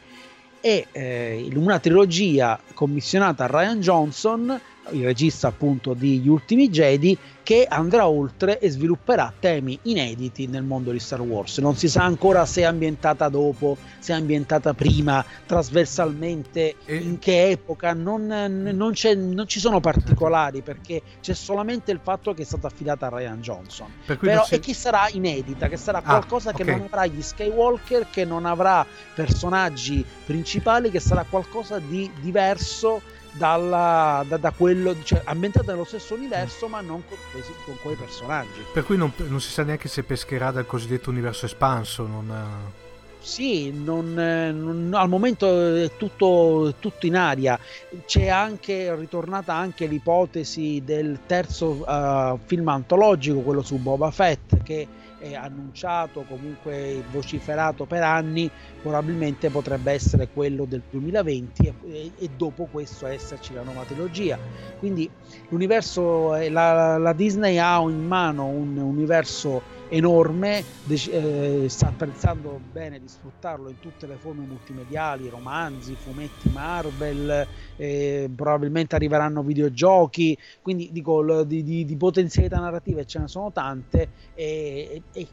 è eh, una trilogia commissionata a Ryan Johnson il regista appunto di Gli Ultimi Jedi, che andrà oltre e svilupperà temi inediti nel mondo di Star Wars. Non si sa ancora se è ambientata dopo, se è ambientata prima, trasversalmente, e... in che epoca, non, non, non, ci sono particolari perché c'è solamente il fatto che è stata affidata a Ryan Johnson. Però, si... E che sarà inedita, che sarà ah, qualcosa okay. che non avrà gli Skywalker, che non avrà personaggi principali, che sarà qualcosa di diverso dalla, da, da, quello, cioè ambientata nello stesso universo ma non con, con quei personaggi. Per cui non, non, si sa neanche se pescherà dal cosiddetto universo espanso. Non... Sì, non, non, al momento è tutto, tutto, in aria. C'è anche ritornata anche l'ipotesi del terzo uh, film antologico, quello su Boba Fett, che annunciato, comunque vociferato per anni, probabilmente potrebbe essere quello del 2020 e, e dopo questo esserci la nuova trilogia. Quindi l'universo, la, la Disney ha in mano un universo enorme, eh, sta pensando bene di sfruttarlo in tutte le forme multimediali, romanzi, fumetti Marvel, eh, probabilmente arriveranno videogiochi, quindi dico di, di, di potenzialità narrative ce ne sono tante e, e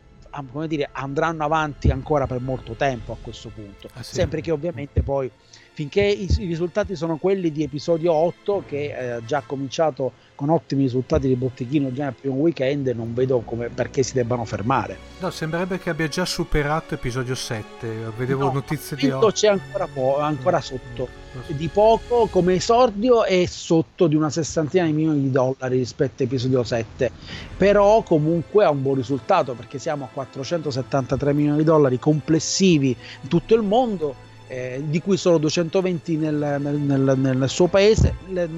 come dire, andranno avanti ancora per molto tempo a questo punto. Ah, sì. Sempre che ovviamente poi finché i, i, risultati sono quelli di episodio 8 che ha eh, già cominciato con ottimi risultati di botteghino già nel primo weekend non vedo come, perché si debbano fermare. No sembrerebbe che abbia già superato episodio 7 vedevo no, notizie di 8 c'è ancora, po- ancora mm. sotto di poco come esordio è sotto di una sessantina di milioni di dollari rispetto a episodio 7 però comunque ha un buon risultato perché siamo a 473 milioni di dollari complessivi in tutto il mondo eh, di cui solo 220 nel, nel, nel, suo paese. Le,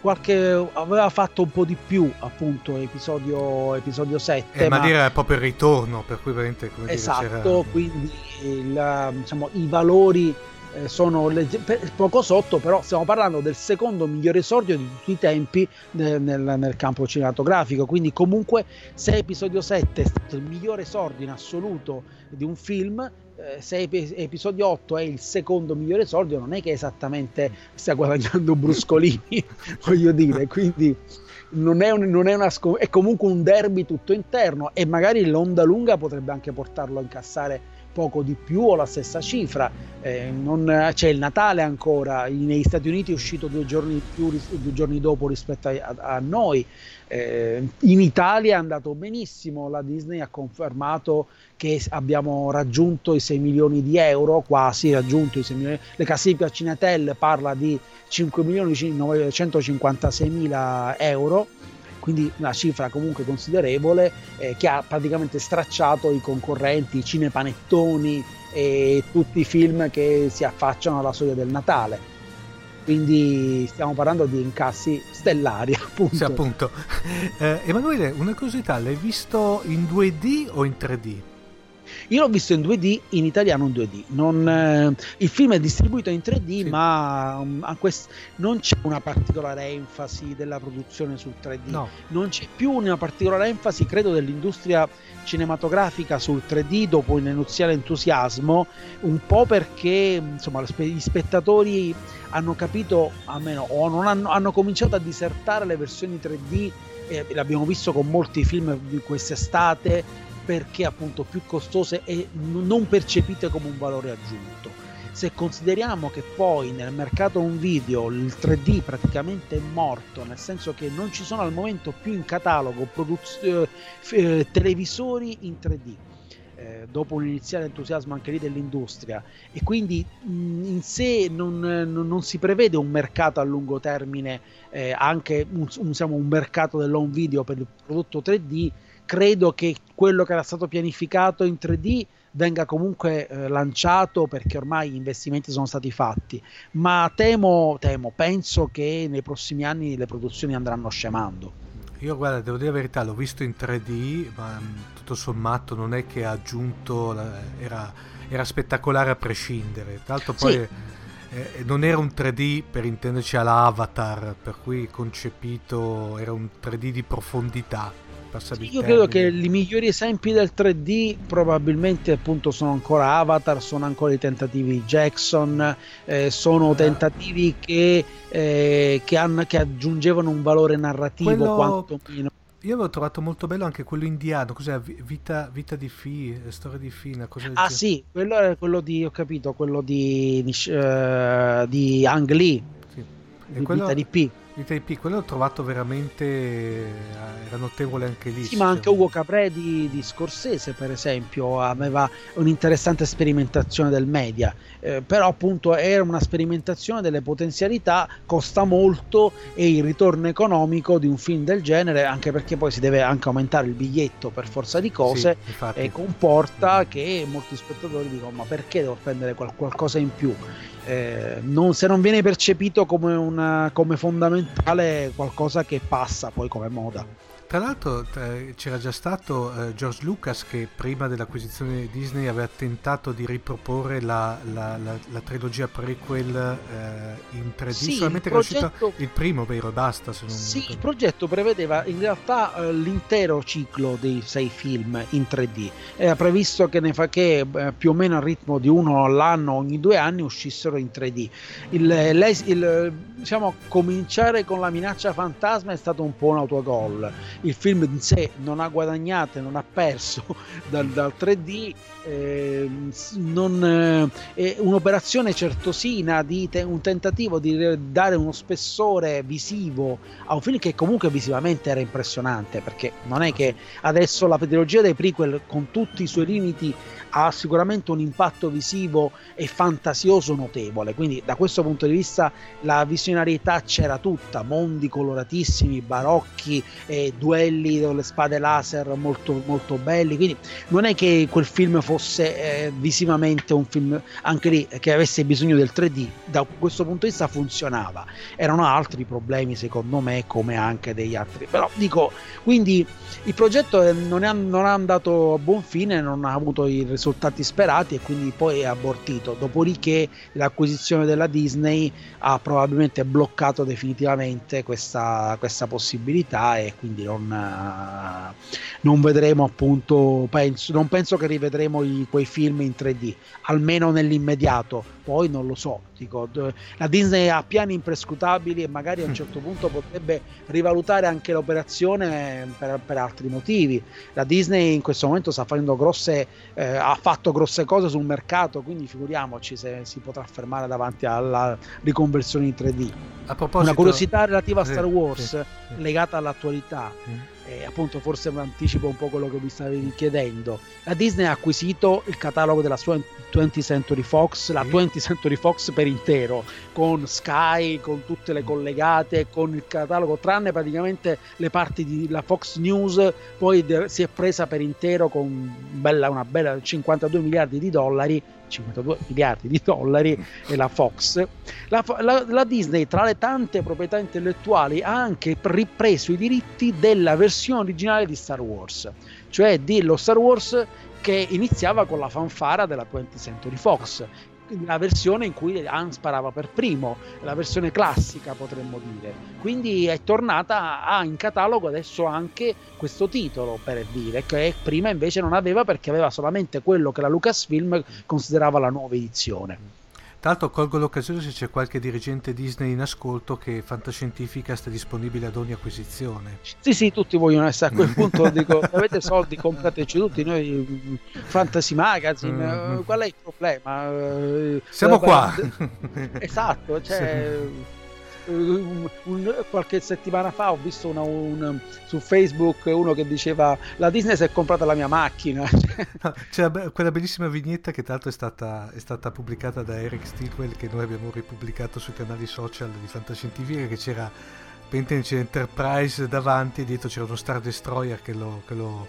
qualche, aveva fatto un po' di più appunto episodio, episodio 7 eh, ma, ma dire proprio il ritorno per cui veramente come esatto dire, quindi il, diciamo, i valori eh, sono legge- poco sotto però stiamo parlando del secondo migliore esordio di tutti i tempi nel, nel, nel campo cinematografico quindi comunque se episodio 7 è stato il migliore esordio in assoluto di un film eh, se episodio 8 è il secondo migliore esordio, non è che esattamente stia guadagnando bruscolini, voglio dire, quindi non è, un, non è, una, è comunque un derby tutto interno e magari l'onda lunga potrebbe anche portarlo a incassare poco di più o la stessa cifra. Eh, non, c'è il Natale ancora, negli Stati Uniti è uscito due giorni, più, due giorni dopo rispetto a, a, a noi. Eh, in Italia è andato benissimo, la Disney ha confermato che abbiamo raggiunto i 6 milioni di euro, quasi raggiunto i 6 milioni. Le classifiche Cinetel parla di 5 milioni 956 mila euro quindi una cifra comunque considerevole eh, che ha praticamente stracciato i concorrenti, i cinepanettoni e tutti i film che si affacciano alla soglia del Natale. Quindi stiamo parlando di incassi stellari, appunto. Sì, appunto. Eh, Emanuele, una curiosità, l'hai visto in 2D o in 3D? Io l'ho visto in 2D, in italiano in 2D. Non, eh, il film è distribuito in 3D, sì. ma um, quest- non c'è una particolare enfasi della produzione sul 3D. No. Non c'è più una particolare enfasi, credo, dell'industria cinematografica sul 3D dopo un iniziale entusiasmo, un po' perché insomma, gli spettatori hanno capito, almeno, o non hanno, hanno cominciato a disertare le versioni 3D. Eh, l'abbiamo visto con molti film di quest'estate perché appunto più costose e non percepite come un valore aggiunto. Se consideriamo che poi nel mercato un video il 3D praticamente è morto, nel senso che non ci sono al momento più in catalogo produz- eh, eh televisori in 3D, eh, dopo un iniziale entusiasmo anche lì dell'industria e quindi mh, in sé non, non, non, si prevede un mercato a lungo termine, eh, anche un, un, diciamo, un mercato dell'home video per il prodotto 3D, credo che quello che era stato pianificato in 3D venga comunque eh, lanciato perché ormai gli investimenti sono stati fatti, ma temo, temo, penso che nei prossimi anni le produzioni andranno scemando. Io guarda, devo dire la verità, l'ho visto in 3D, ma mm, tutto sommato non è che ha aggiunto, era, era, spettacolare a prescindere. Tra l'altro poi... Sì. Eh, non era un 3D per intenderci all'avatar, per cui concepito era un 3D di profondità passami Io credo che i migliori esempi del 3D probabilmente appunto sono ancora Avatar, sono ancora i tentativi di Jackson, eh, sono eh. tentativi che, eh, che, hanno, che, aggiungevano un valore narrativo Quello... quantomeno. Io avevo trovato molto bello anche quello indiano, cos'è? Vita, vita di Fi, eh, storia di Fi, una cosa del Ah sì, quello è quello di, ho capito, quello di, uh, di Ang Lee, sì. di quello... Vita di P di TP, quello l'ho trovato veramente eh, era notevole anche lì. Sì, ma anche Ugo Caprè di, di, Scorsese, per esempio, aveva un'interessante sperimentazione del media, eh, però appunto era una sperimentazione delle potenzialità, costa molto e il ritorno economico di un film del genere, anche perché poi si deve anche aumentare il biglietto per forza di cose, sì, e comporta che molti spettatori dicono ma perché devo spendere qual- qualcosa in più? Eh, non, se non viene percepito come, una, come fondamentale qualcosa che passa poi come moda. Tra l'altro c'era già stato uh, George Lucas che prima dell'acquisizione di Disney aveva tentato di riproporre la, la, la, la trilogia prequel uh, in 3D, sì, solamente il progetto... era uscito il primo, vero? Basta. Se non sì, il progetto prevedeva in realtà uh, l'intero ciclo dei sei film in 3D. Era previsto che, ne fa, che più o meno al ritmo di uno all'anno, ogni due anni, uscissero in 3D. Il, il, diciamo, cominciare con la minaccia fantasma è stato un po' un autogol il film in sé non ha guadagnato, non ha perso dal, dal 3D, eh, non, eh, è un'operazione certosina, di te, un tentativo di dare uno spessore visivo a un film che comunque visivamente era impressionante, perché non è che adesso la trilogia dei prequel con tutti i suoi limiti ha sicuramente un impatto visivo e fantasioso notevole, quindi da questo punto di vista la visionarietà c'era tutta, mondi coloratissimi, barocchi, eh, duelli con le spade laser molto, molto belli, quindi non è che quel film fosse eh, visivamente un film anche lì che avesse bisogno del 3D, da questo punto di vista funzionava, erano altri problemi secondo me come anche degli altri, però dico, quindi il progetto non è, non è andato a buon fine, non ha avuto i risultati sperati e quindi poi è abortito. Dopodiché l'acquisizione della Disney ha probabilmente bloccato definitivamente questa, questa possibilità e quindi non, non vedremo appunto, penso, non penso che rivedremo i, quei film in 3D, almeno nell'immediato poi non lo so. Dico, la Disney ha piani imprescrutabili e magari a un certo punto potrebbe rivalutare anche l'operazione per, per altri motivi. La Disney in questo momento sta facendo grosse, eh, ha fatto grosse cose sul mercato, quindi figuriamoci se si potrà fermare davanti alla riconversione in 3D. Una curiosità relativa a Star Wars sì, sì. legata all'attualità. Eh, appunto forse anticipo un po' quello che mi stavi chiedendo. La Disney ha acquisito il catalogo della sua 20th Century Fox, la 20th Century Fox per intero, con Sky, con tutte le collegate, con il catalogo, tranne praticamente le parti della Fox News, poi de- si è presa per intero con bella, una bella 52 miliardi di dollari 52 miliardi di dollari e la Fox, la, la, la, Disney tra le tante proprietà intellettuali ha anche ripreso i diritti della versione originale di Star Wars, cioè dello Star Wars che iniziava con la fanfara della 20th Century Fox la versione in cui Han sparava per primo, la versione classica potremmo dire. Quindi è tornata a in catalogo adesso anche questo titolo per dire che prima invece non aveva perché aveva solamente quello che la Lucasfilm considerava la nuova edizione. Tra l'altro colgo l'occasione se c'è qualche dirigente Disney in ascolto che Fantascientifica sta disponibile ad ogni acquisizione. Sì, sì, tutti vogliono essere a quel punto, dico, avete soldi, comprateci tutti, noi mm, Fantasy Magazine, mm-hmm. qual è il problema? Eh, Siamo qua. Esatto, cioè... Sì un, un, qualche settimana fa ho visto una, un, su Facebook uno che diceva la Disney si è comprata la mia macchina. C'è quella bellissima vignetta che tra l'altro è stata, è stata pubblicata da Eric Stilwell che noi abbiamo ripubblicato sui canali social di Fantascientifica che c'era c'è Enterprise davanti e dietro c'era uno Star Destroyer che lo, che lo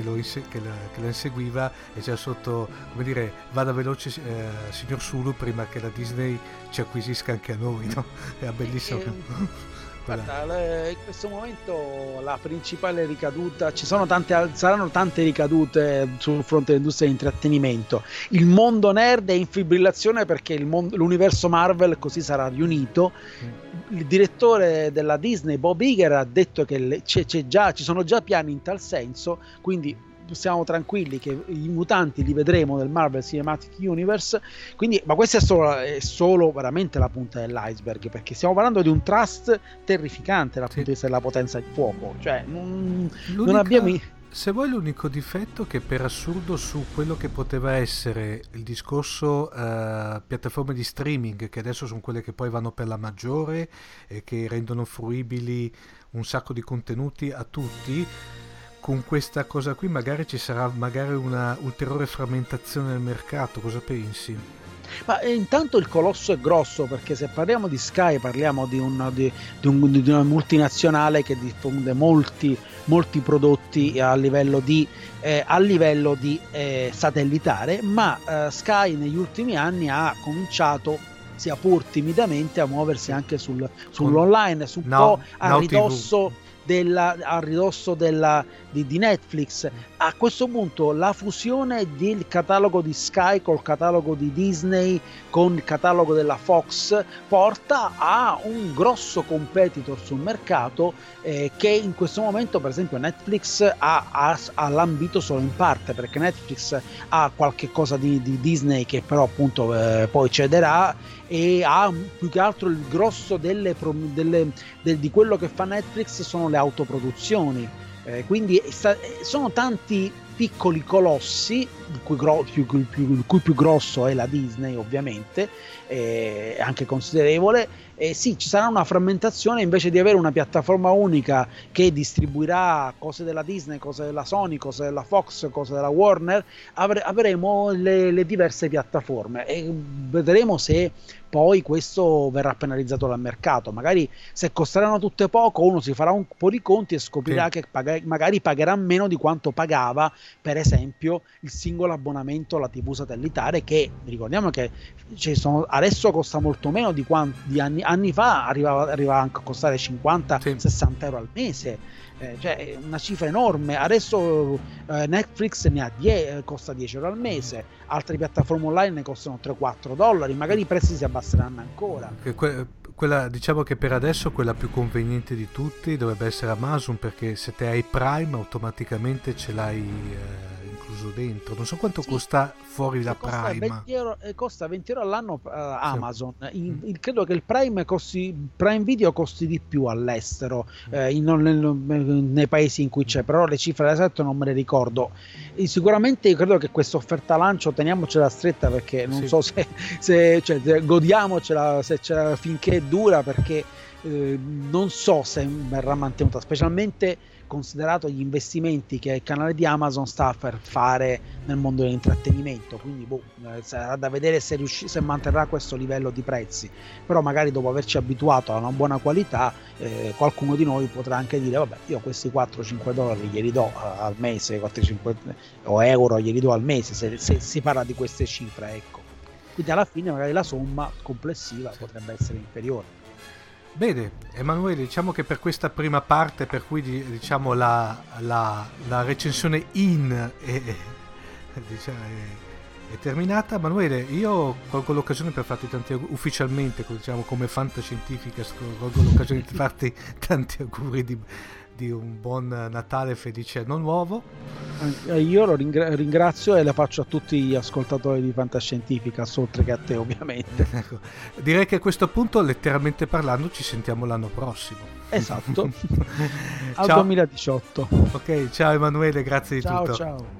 che lo, inse- che la, che la inseguiva e c'era sotto, come dire, vada veloce eh, signor Sulu prima che la Disney ci acquisisca anche a noi, no? È bellissimo. Guarda, in questo momento la principale ricaduta, ci sono tante, saranno tante ricadute sul fronte dell'industria di intrattenimento. Il mondo nerd è in fibrillazione perché mondo, l'universo Marvel così sarà riunito. Mm il direttore della Disney, Bob Iger, ha detto che le, c'è, c'è già, ci sono già piani in tal senso, quindi siamo tranquilli che i mutanti li vedremo nel Marvel Cinematic Universe. Quindi, ma questa è solo, è solo veramente la punta dell'iceberg, perché stiamo parlando di un trust terrificante dal sì. punto di vista della potenza di fuoco. Cioè, non, non abbiamo se vuoi l'unico difetto che per assurdo su quello che poteva essere il discorso uh, piattaforme di streaming che adesso sono quelle che poi vanno per la maggiore e che rendono fruibili un sacco di contenuti a tutti con questa cosa qui magari ci sarà magari una ulteriore frammentazione del mercato cosa pensi? Ma eh, intanto il colosso è grosso perché se parliamo di Sky parliamo di, un, di, di, un, di una multinazionale che diffonde molti, molti prodotti a livello di, eh, a livello eh, satellitare, ma eh, Sky negli ultimi anni ha cominciato sia pur timidamente a muoversi anche sul, sull'online, su un no, po' a ridosso... TV della, a ridosso della, di, di, Netflix. A questo punto la fusione del catalogo di Sky col catalogo di Disney con il catalogo della Fox porta a un grosso competitor sul mercato eh, che in questo momento per esempio Netflix ha, ha, ha, lambito solo in parte perché Netflix ha qualche cosa di, di Disney che però appunto eh, poi cederà e ha più che altro il grosso delle, delle, del, di quello che fa Netflix sono le autoproduzioni Eh, quindi sta, sono tanti piccoli colossi, il cui, gro- più, più, il cui più grosso è la Disney ovviamente, eh, anche considerevole, eh, sì, ci sarà una frammentazione invece di avere una piattaforma unica che distribuirà cose della Disney, cose della Sony, cose della Fox, cose della Warner, avre- avremo le, le diverse piattaforme. E vedremo se poi questo verrà penalizzato dal mercato. Magari se costeranno tutte poco, uno si farà un po' di conti e scoprirà sì. che pag- magari pagherà meno di quanto pagava, per esempio, il singolo abbonamento alla TV satellitare, che ricordiamo che sono, adesso costa molto meno di, quanti, anni, anni, fa, arrivava, arrivava, anche a costare 50-60 sì. euro al mese. Eh, cioè una cifra enorme. Adesso eh, Netflix ne ha 10, costa 10 euro al mese, altre piattaforme online ne costano 3-4 dollari, magari i prezzi si abbasseranno ancora. Que- quella, diciamo che per adesso quella più conveniente di tutti dovrebbe essere Amazon perché se te hai Prime automaticamente ce l'hai eh, incluso dentro. Non so quanto sì. costa fuori da Prime. 20 euro, eh, costa 20 euro all'anno uh, Amazon. Sì. In, mm. credo che il Prime, costi, Prime Video costi di più all'estero, mm. eh, in, in, nei paesi in cui c'è, però le cifre esatto non me le ricordo. E sicuramente io credo che questa offerta lancio teniamocela stretta perché non sì. so se, se, cioè, godiamocela se finché dura perché eh, non so se verrà mantenuta, specialmente considerato gli investimenti che il canale di Amazon sta per fare nel mondo dell'intrattenimento. Quindi boh, eh, sarà da vedere se, riusci- se manterrà questo livello di prezzi. Però magari dopo averci abituato a una buona qualità, eh, qualcuno di noi potrà anche dire: Vabbè, io questi 4-5 dollari glieli do al mese, 4-5 o euro glieli do al mese, se, se si parla di queste cifre, ecco. Quindi alla fine magari la somma complessiva potrebbe essere inferiore. Bene, Emanuele, diciamo che per questa prima parte, per cui diciamo la, la, la recensione in è, diciamo, è, è, terminata. Emanuele, io colgo l'occasione per farti tanti auguri, ufficialmente, diciamo come fantascientifica, colgo l'occasione di farti tanti auguri di, di un buon Natale felice anno nuovo. Eh, io lo ringra- ringrazio e la faccio a tutti gli ascoltatori di Fantascientifica, oltre che a te ovviamente. Ecco. Direi che a questo punto, letteralmente parlando, ci sentiamo l'anno prossimo. Esatto, al 2018. Ok, ciao Emanuele, grazie di ciao, tutto. Ciao, ciao.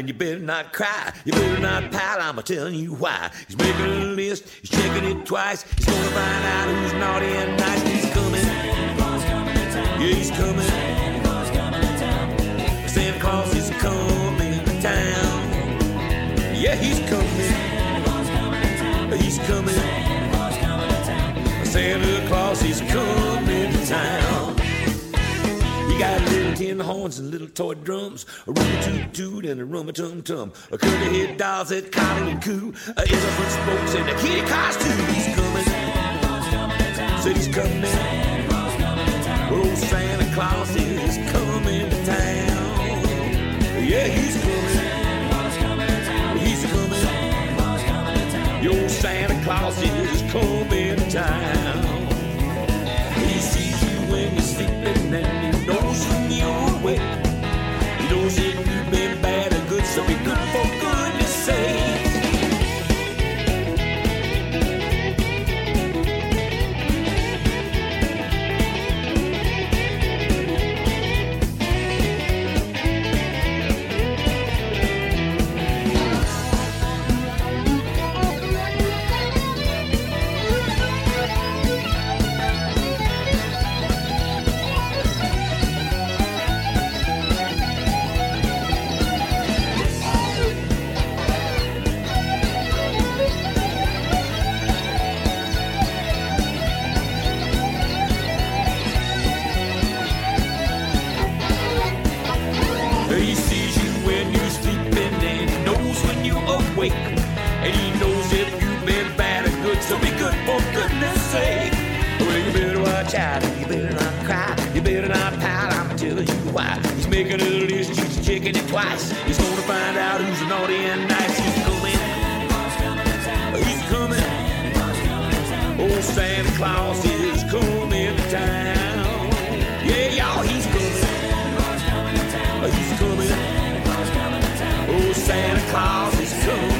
And you better not cry. You better not pout, I'm telling you why. He's making a list, he's checking it twice. He's gonna find out who's naughty and nice. He's coming. Yeah, he's coming. Santa Claus is coming to town. Yeah, he's coming. He's coming. Santa Claus is coming to town got little tin horns and little toy drums, a rumma toot toot and a rumma tum tum, a curly head dolls that collar and coo, a elephant spokes and a kitty costume. He's coming, said he's coming. Oh, Santa Claus is coming to town. Yeah, he's coming. He's coming. Your Santa Claus is coming to town. He's making a list, he's checking it twice. He's gonna find out who's naughty and nice. He's coming, he's coming. Old Santa Claus is coming to town. Yeah, y'all, he's coming. He's coming. Oh, Santa Claus is coming.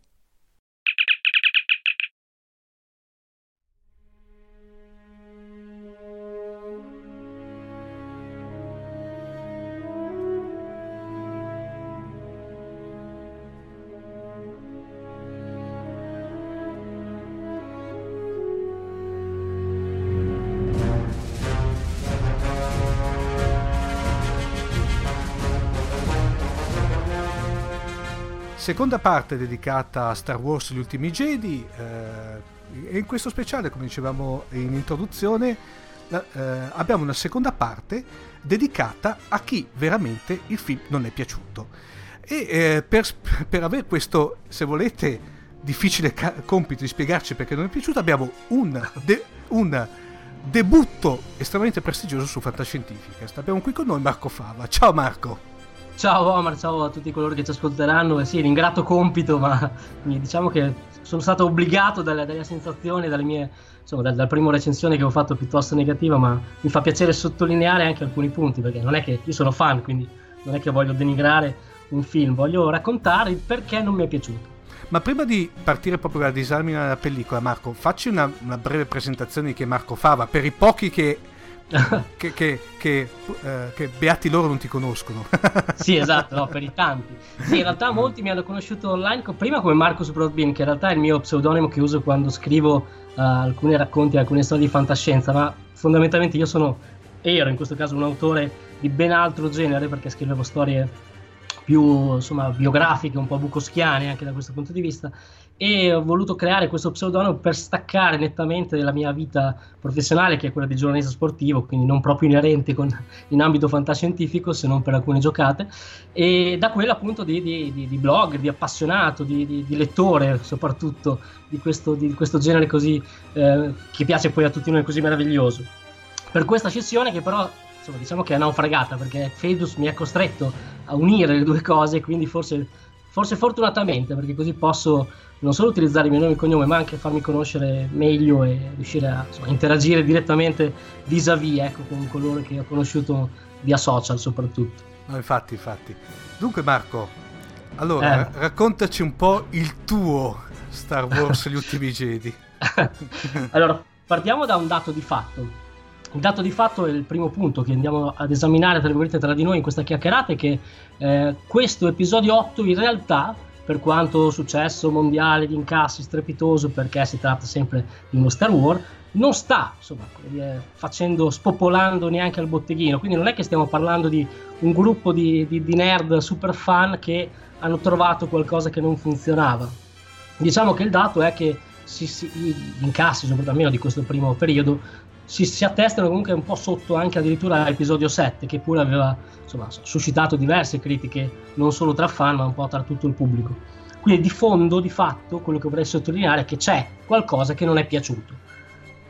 Seconda parte dedicata a Star Wars Gli ultimi Jedi eh, e in questo speciale, come dicevamo in introduzione, eh, abbiamo una seconda parte dedicata a chi veramente il film non è piaciuto. E eh, per, per avere questo, se volete, difficile ca- compito di spiegarci perché non è piaciuto, abbiamo un, de- un debutto estremamente prestigioso su Fantascientificast. Abbiamo qui con noi Marco Fava. Ciao Marco! Ciao Omar, ciao a tutti coloro che ci ascolteranno. Eh sì, un ingrato compito, ma diciamo che sono stato obbligato dalle, dalle sensazioni, dalle mie, insomma, dal, dal primo recensione che ho fatto piuttosto negativa, ma mi fa piacere sottolineare anche alcuni punti, perché non è che io sono fan, quindi non è che voglio denigrare un film, voglio raccontare il perché non mi è piaciuto. Ma prima di partire proprio dalla disamina della pellicola, Marco, facci una, una breve presentazione di chi è Marco Fava, per i pochi che, che, che- che, eh, che beati loro non ti conoscono. Sì, esatto, no, per i tanti. Sì, in realtà molti mi hanno conosciuto online, prima come Marcus Broadbean, che in realtà è il mio pseudonimo che uso quando scrivo eh, alcuni racconti, alcune storie di fantascienza, ma fondamentalmente io sono, ero in questo caso un autore di ben altro genere, perché scrivevo storie più insomma biografiche, un po' bukowskiane anche da questo punto di vista e ho voluto creare questo pseudonimo per staccare nettamente dalla mia vita professionale che è quella di giornalista sportivo, quindi non proprio inerente con, in ambito fantascientifico se non per alcune giocate e da quello appunto di, di- di- di blog, di appassionato, di, lettore soprattutto di questo, questo genere così eh, che piace poi a tutti noi così meraviglioso. Per questa scissione che però insomma, diciamo che è naufragata perché Fedus mi ha costretto a unire le due cose, quindi forse, forse fortunatamente perché così posso non solo utilizzare il mio nome e cognome ma anche farmi conoscere meglio e riuscire a insomma, interagire direttamente vis-à-vis ecco, con coloro che ho conosciuto via social soprattutto. No, infatti, infatti. Dunque, Marco, allora Eh. raccontaci un po' il tuo Star Wars Gli ultimi Jedi. allora, partiamo da un dato di fatto. Dato di fatto è il primo punto che andiamo ad esaminare tra, tra di noi in questa chiacchierata, è che eh, questo episodio 8 in realtà, per quanto successo mondiale di incassi strepitoso, perché si tratta sempre di uno Star Wars, non sta insomma, facendo, spopolando neanche al botteghino. Quindi non è che stiamo parlando di un gruppo di, di- di nerd super fan che hanno trovato qualcosa che non funzionava. Diciamo che il dato è che si- si- gli incassi, soprattutto almeno di questo primo periodo, si, si attestano comunque un po' sotto anche addirittura l'episodio 7, che pure aveva insomma, suscitato diverse critiche, non solo tra fan, ma un po' tra tutto il pubblico. Quindi di fondo, di fatto, quello che vorrei sottolineare è che c'è qualcosa che non è piaciuto.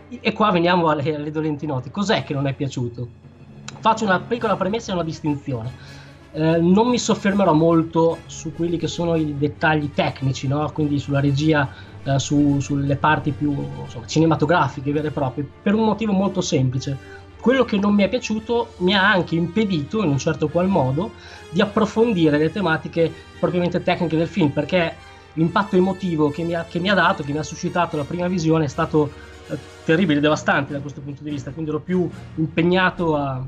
E qua veniamo alle, alle dolenti note. Cos'è che non è piaciuto? Faccio una piccola premessa e una distinzione. Eh, non mi soffermerò molto su quelli che sono i dettagli tecnici, no? quindi sulla regia, eh, su- sulle parti più insomma, cinematografiche vere e proprie, per un motivo molto semplice. Quello che non mi è piaciuto mi ha anche impedito, in un certo qual modo, di approfondire le tematiche propriamente tecniche del film, perché l'impatto emotivo che mi ha, che mi ha dato, che mi ha suscitato la prima visione è stato eh, terribili, devastanti da questo punto di vista, quindi ero più impegnato a,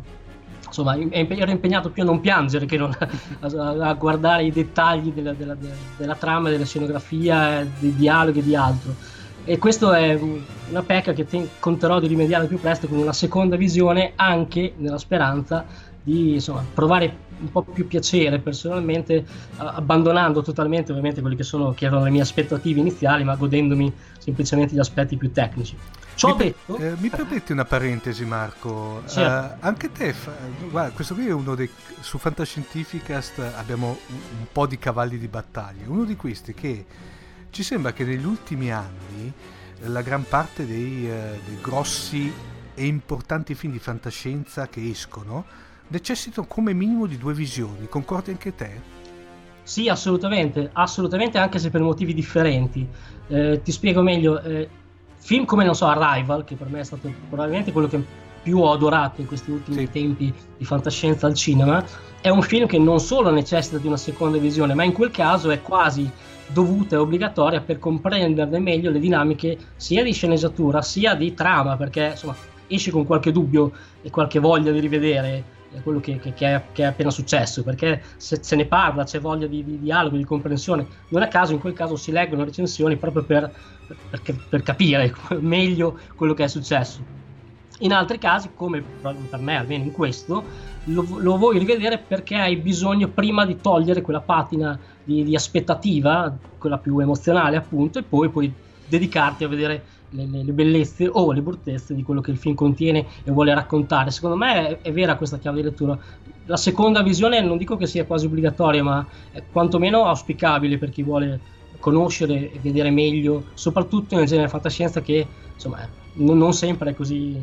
insomma, ero impegnato più a non piangere che non a, a guardare i dettagli della, della, della, trama, della scenografia, dei dialoghi e di altro. E questa è una pecca che te- conterò di rimediare più presto con una seconda visione, anche nella speranza di insomma, provare un po' più piacere personalmente, abbandonando totalmente ovviamente quelli che, sono, che erano le mie aspettative iniziali, ma godendomi semplicemente gli aspetti più tecnici. Ciò mi, detto, eh, mi permetti una parentesi, Marco? Certo. Uh, anche te, fa, guarda, questo qui è uno dei. Su Fantascientificast abbiamo un, un, po' di cavalli di battaglia. Uno di questi che ci sembra che negli ultimi anni la gran parte dei, uh, dei grossi e importanti film di fantascienza che escono necessitano come minimo di due visioni. Concordi anche te? Sì, assolutamente, assolutamente, anche se per motivi differenti. Eh, ti spiego meglio. Eh, film come, non so, Arrival, che per me è stato probabilmente quello che più ho adorato in questi ultimi sì. tempi di fantascienza al cinema, è un film che non solo necessita di una seconda visione, ma in quel caso è quasi dovuta e obbligatoria per comprenderne meglio le dinamiche sia di sceneggiatura sia di trama, perché insomma esci con qualche dubbio e qualche voglia di rivedere quello che, che, che, è, che, è, appena successo, perché se se ne parla, c'è voglia di, di, dialogo, di comprensione. Non a caso in quel caso si leggono recensioni proprio per, per, per capire meglio quello che è successo. In altri casi, come per me, almeno in questo, lo, lo, vuoi rivedere perché hai bisogno prima di togliere quella patina di, di aspettativa, quella più emozionale appunto, e poi puoi dedicarti a vedere le, le, le, bellezze o le bruttezze di quello che il film contiene e vuole raccontare. Secondo me è, è, vera questa chiave di lettura. La seconda visione non dico che sia quasi obbligatoria, ma è quantomeno auspicabile per chi vuole conoscere e vedere meglio, soprattutto nel genere fantascienza che insomma non, non sempre è così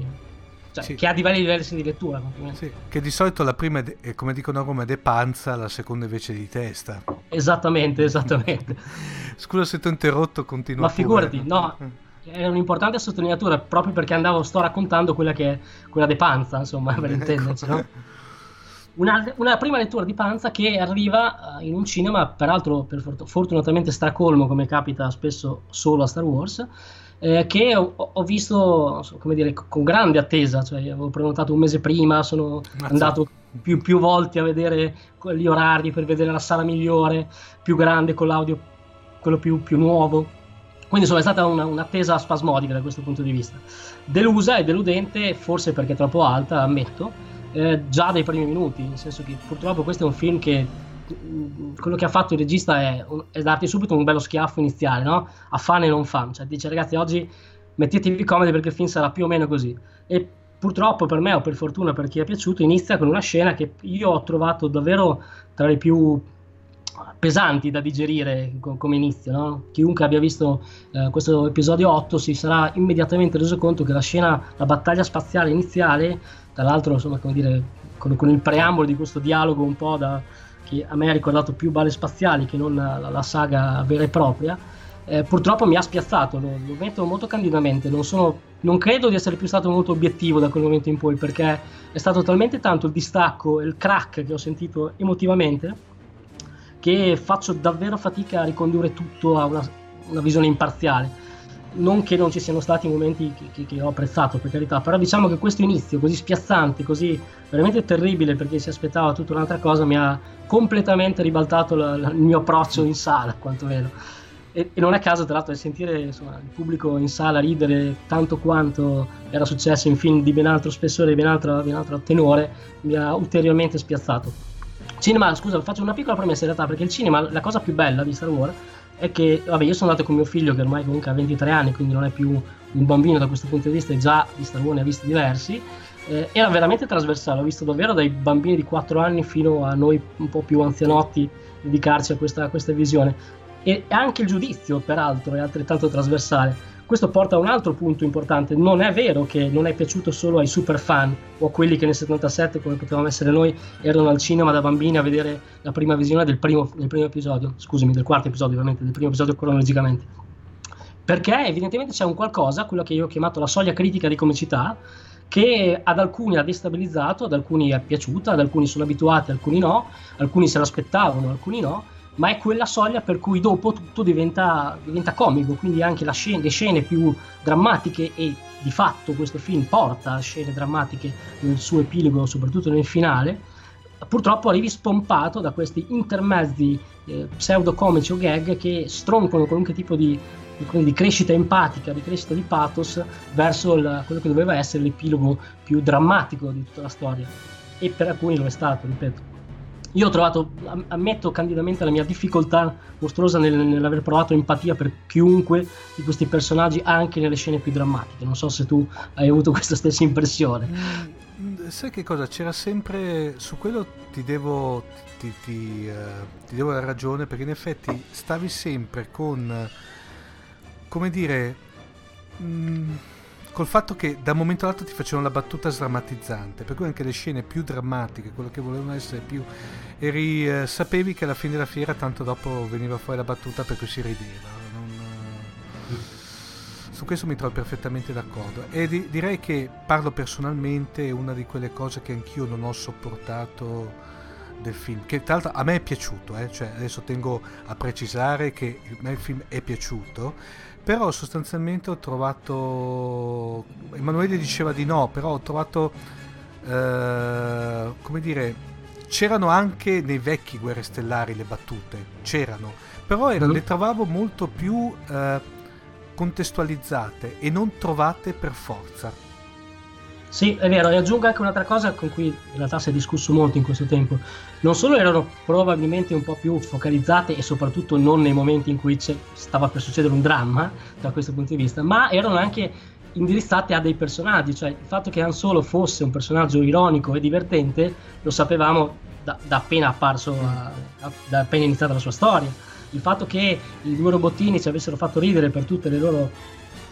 cioè, sì. che ha diversi livelli di lettura. Sì, che di solito la prima è, come dicono a Roma, è de panza, la seconda invece di testa. Esattamente, esattamente. Scusa se ti ho interrotto, continua. Ma figurati, no, mm è un'importante sottolineatura proprio perché andavo, sto raccontando quella che è quella di Panza, insomma, per ecco. intenderci, no? Una, una, prima lettura di Panza che arriva uh, in un cinema, peraltro per fort- fortunatamente stracolmo, come capita spesso solo a Star Wars, eh, che ho, ho visto come dire, con grande attesa, cioè avevo prenotato un mese prima, sono Mazza. andato più, più volte a vedere gli orari per vedere la sala migliore, più grande, con l'audio quello più, più nuovo quindi insomma è stata una, un'attesa spasmodica da questo punto di vista. Delusa e deludente, forse perché troppo alta, ammetto, eh, già dai primi minuti, nel senso che purtroppo questo è un film che mm, quello che ha fatto il regista è, è darti subito un bello schiaffo iniziale, no? A fan e non fan, cioè dice ragazzi oggi mettetevi comodi perché il film sarà più o meno così. E purtroppo per me o per fortuna per chi è piaciuto inizia con una scena che io ho trovato davvero tra le più pesanti da digerire co- come inizio. No? Chiunque abbia visto eh, questo episodio 8 si sarà immediatamente reso conto che la scena, la battaglia spaziale iniziale, tra l'altro insomma, come dire, con, con il preambolo di questo dialogo un po' da, che a me ha ricordato più balle spaziali che non la, la saga vera e propria, eh, purtroppo mi ha spiazzato, lo, lo metto molto candidamente, non, sono, non, credo di essere più stato molto obiettivo da quel momento in poi perché è stato talmente tanto il distacco e il crack che ho sentito emotivamente che faccio davvero fatica a ricondurre tutto a una, una visione imparziale. Non che non ci siano stati momenti che, che, che, ho apprezzato, per carità, però diciamo che questo inizio così spiazzante, così veramente terribile perché si aspettava tutta un'altra cosa, mi ha completamente ribaltato la, la, il mio approccio in sala, quantomeno. E, e non a caso, tra l'altro, sentire insomma, il pubblico in sala ridere tanto quanto era successo in film di ben altro spessore ben altro, ben altro tenore, mi ha ulteriormente spiazzato. Cinema, scusa, faccio una piccola promessa in realtà, perché il cinema, la cosa più bella di Star Wars è che, vabbè, io sono andato con mio figlio che ormai comunque ha 23 anni, quindi non è più un bambino da questo punto di vista, e già di Star Wars ne ha visti diversi. Eh, era veramente trasversale, ho visto davvero dai bambini di 4 anni fino a noi un po' più anzianotti dedicarci a questa, a questa visione. E anche il giudizio, peraltro, è altrettanto trasversale questo porta a un altro punto importante. Non è vero che non è piaciuto solo ai super fan o a quelli che nel 77, come potevamo essere noi, erano al cinema da bambini a vedere la prima visione del primo, del primo episodio, scusami, del quarto episodio ovviamente, del primo episodio cronologicamente. Perché evidentemente c'è un qualcosa, quello che io ho chiamato la soglia critica di comicità, che ad alcuni ha destabilizzato, ad alcuni è piaciuta, ad alcuni sono abituati, alcuni no, alcuni se l'aspettavano, alcuni no, ma è quella soglia per cui dopo tutto diventa, diventa comico, quindi anche scena, le scene più drammatiche e di fatto questo film porta a scene drammatiche nel suo epilogo, soprattutto nel finale, purtroppo arrivi spompato da questi intermezzi eh, pseudo-comici o gag che stroncano qualunque tipo di, di, di, crescita empatica, di crescita di pathos verso il, quello che doveva essere l'epilogo più drammatico di tutta la storia. E per alcuni lo è stato, ripeto. Io ho trovato, ammetto candidamente la mia difficoltà mostruosa nel, nell'aver provato empatia per chiunque di questi personaggi, anche nelle scene più drammatiche. Non so se tu hai avuto questa stessa impressione. Mm, sai che cosa? C'era sempre. Su quello ti devo. Ti, ti, uh, ti devo dare ragione perché in effetti stavi sempre con. come dire. Mh, mm, col fatto che da un momento all'altro ti facevano la battuta sdrammatizzante, per cui anche le scene più drammatiche, quello che volevano essere più... Eri, eh, sapevi che alla fine della fiera tanto dopo veniva fuori la battuta per cui si rideva. Non, eh, su questo mi trovo perfettamente d'accordo e di, direi che parlo personalmente una di quelle cose che anch'io non ho sopportato del film che tra l'altro a me è piaciuto eh? cioè, adesso tengo a precisare che a me il film è piaciuto però sostanzialmente ho trovato Emanuele diceva di no però ho trovato eh, come dire c'erano anche nei vecchi Guerre Stellari le battute c'erano però erano, mm. le trovavo molto più eh, contestualizzate e non trovate per forza sì, è vero, e aggiungo anche un'altra cosa con cui in realtà si è discusso molto in questo tempo. Non solo erano probabilmente un po' più focalizzate e soprattutto non nei momenti in cui stava per succedere un dramma, da questo punto di vista, ma erano anche indirizzate a dei personaggi, cioè il fatto che Han Solo fosse un personaggio ironico e divertente lo sapevamo da, da appena apparso, a, a, da appena iniziata la sua storia. Il fatto che i due robottini ci avessero fatto ridere per tutte le loro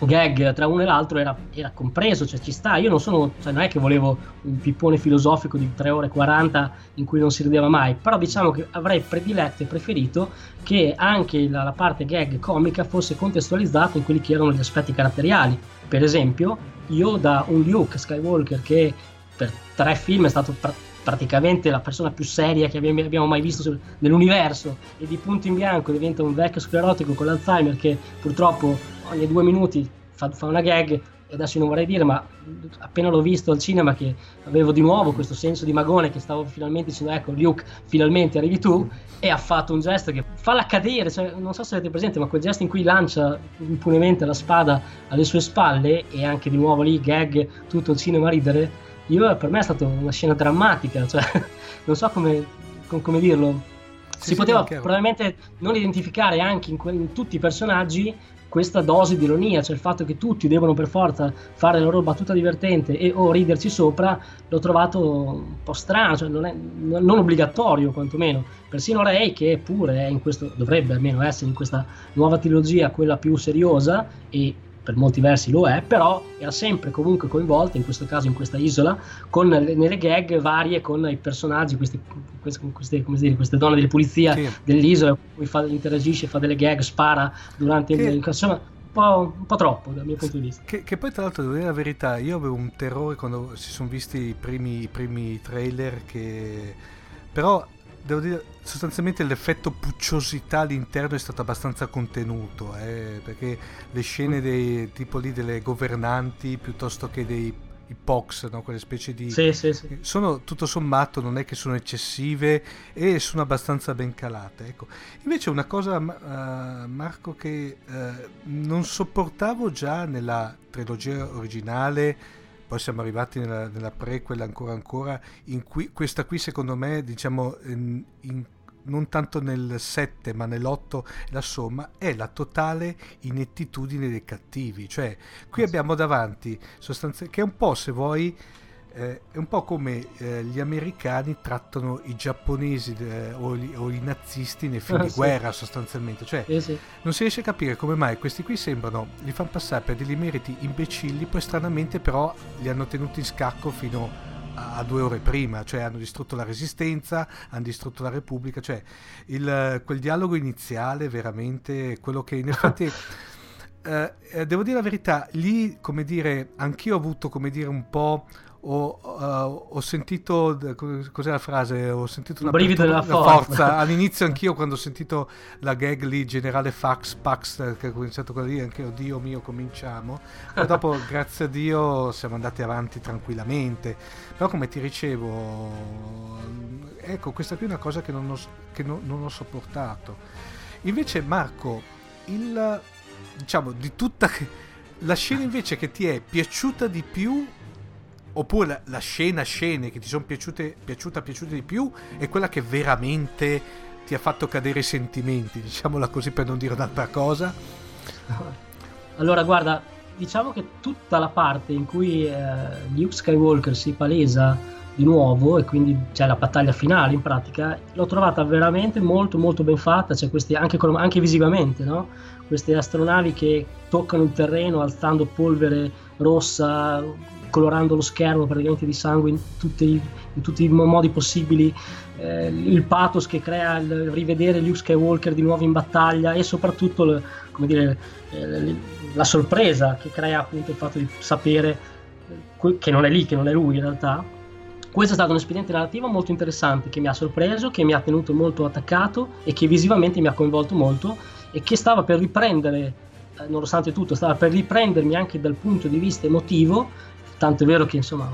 gag tra uno e l'altro era, era, compreso, cioè ci sta. Io non sono, cioè non è che volevo un pippone filosofico di 3 ore e 40 in cui non si rideva mai, però diciamo che avrei prediletto e preferito che anche la, la parte gag comica fosse contestualizzata in quelli che erano gli aspetti caratteriali. Per esempio, io da un Luke Skywalker che per tre film è stato praticamente la persona più seria che abbiamo, mai visto nell'universo e di punto in bianco diventa un vecchio sclerotico con l'Alzheimer che purtroppo ogni due minuti fa, fa una gag e adesso non vorrei dire, ma appena l'ho visto al cinema che avevo di nuovo questo senso di magone che stavo finalmente dicendo ecco Luke finalmente arrivi tu e ha fatto un gesto che falla cadere, cioè, non so se avete presente ma quel gesto in cui lancia impunemente la spada alle sue spalle e anche di nuovo lì gag tutto il cinema a ridere, io, per me è stata una scena drammatica, cioè non so come, come dirlo, si sì, poteva sì, probabilmente non identificare anche in, que- in, tutti i personaggi questa dose di ironia, cioè il fatto che tutti devono per forza fare la loro battuta divertente e o riderci sopra, l'ho trovato un po' strano, cioè non, è, non obbligatorio quantomeno. Persino Ray, che pure è in questo, dovrebbe almeno essere in questa nuova trilogia quella più seriosa e per molti versi lo è, però era sempre comunque coinvolta, in questo caso in questa isola, con nelle gag varie con i personaggi, questi, queste, dire, queste, donne di polizia sì. dell'isola, con cui fa, interagisce, fa delle gag, spara durante che... il... Insomma, un po', un po', troppo dal mio punto di vista. Che, che, poi tra l'altro devo dire la verità, io avevo un terrore quando si sono visti i primi, i primi trailer che... Però devo dire, sostanzialmente l'effetto pucciosità all'interno è stato abbastanza contenuto, eh, perché le scene dei, tipo lì delle governanti piuttosto che dei i POX, no? quelle specie di... Sì, sì, sì. Sono tutto sommato, non è che sono eccessive e sono abbastanza ben calate. Ecco. Invece una cosa, uh, Marco, che uh, non sopportavo già nella trilogia originale poi siamo arrivati nella, nella prequel ancora ancora, in cui questa qui secondo me, diciamo, in, in, non tanto nel 7 ma nell'8 la somma, è la totale inettitudine dei cattivi. Cioè, qui abbiamo davanti sostanze che è un po' se vuoi eh, è un po' come eh, gli americani trattano i giapponesi eh, o, gli, o, i nazisti nei film ah, di sì. guerra sostanzialmente, cioè sì. non si riesce a capire come mai questi qui sembrano, li fanno passare per degli meriti imbecilli, poi stranamente però li hanno tenuti in scacco fino a, a due ore prima, cioè hanno distrutto la resistenza, hanno distrutto la Repubblica, cioè il, quel dialogo iniziale veramente quello che in effetti... Eh, eh, devo dire la verità, lì, come dire, anch'io ho avuto, come dire, un po' ho, uh, ho sentito cos'è la frase? Ho sentito una brivido della forza. forza. All'inizio anch'io quando ho sentito la gag lì generale Fax Pax che ho cominciato con lì anche oddio mio cominciamo. Ma dopo grazie a Dio siamo andati avanti tranquillamente. Però come ti ricevo ecco, questa qui è una cosa che non ho, che no, non ho sopportato. Invece Marco, il diciamo di tutta la scena invece che ti è piaciuta di più oppure la, scena, scene che ti sono piaciute, piaciuta, piaciuta di più è quella che veramente ti ha fatto cadere i sentimenti, diciamola così per non dire un'altra cosa. Allora, guarda, diciamo che tutta la parte in cui eh, Luke Skywalker si palesa di nuovo e quindi c'è la battaglia finale in pratica, l'ho trovata veramente molto molto ben fatta, cioè questi, anche, anche visivamente, no? queste astronavi che toccano il terreno alzando polvere rossa, colorando lo schermo praticamente di sangue in tutti, in tutti i modi possibili, eh, il pathos che crea il rivedere Luke Skywalker di nuovo in battaglia e soprattutto come dire, eh, la sorpresa che crea appunto il fatto di sapere che non è lì, che non è lui in realtà. Questo è stato un espediente narrativo molto interessante che mi ha sorpreso, che mi ha tenuto molto attaccato e che visivamente mi ha coinvolto molto e che stava per riprendere, eh, nonostante tutto, stava per riprendermi anche dal punto di vista emotivo tanto è vero che insomma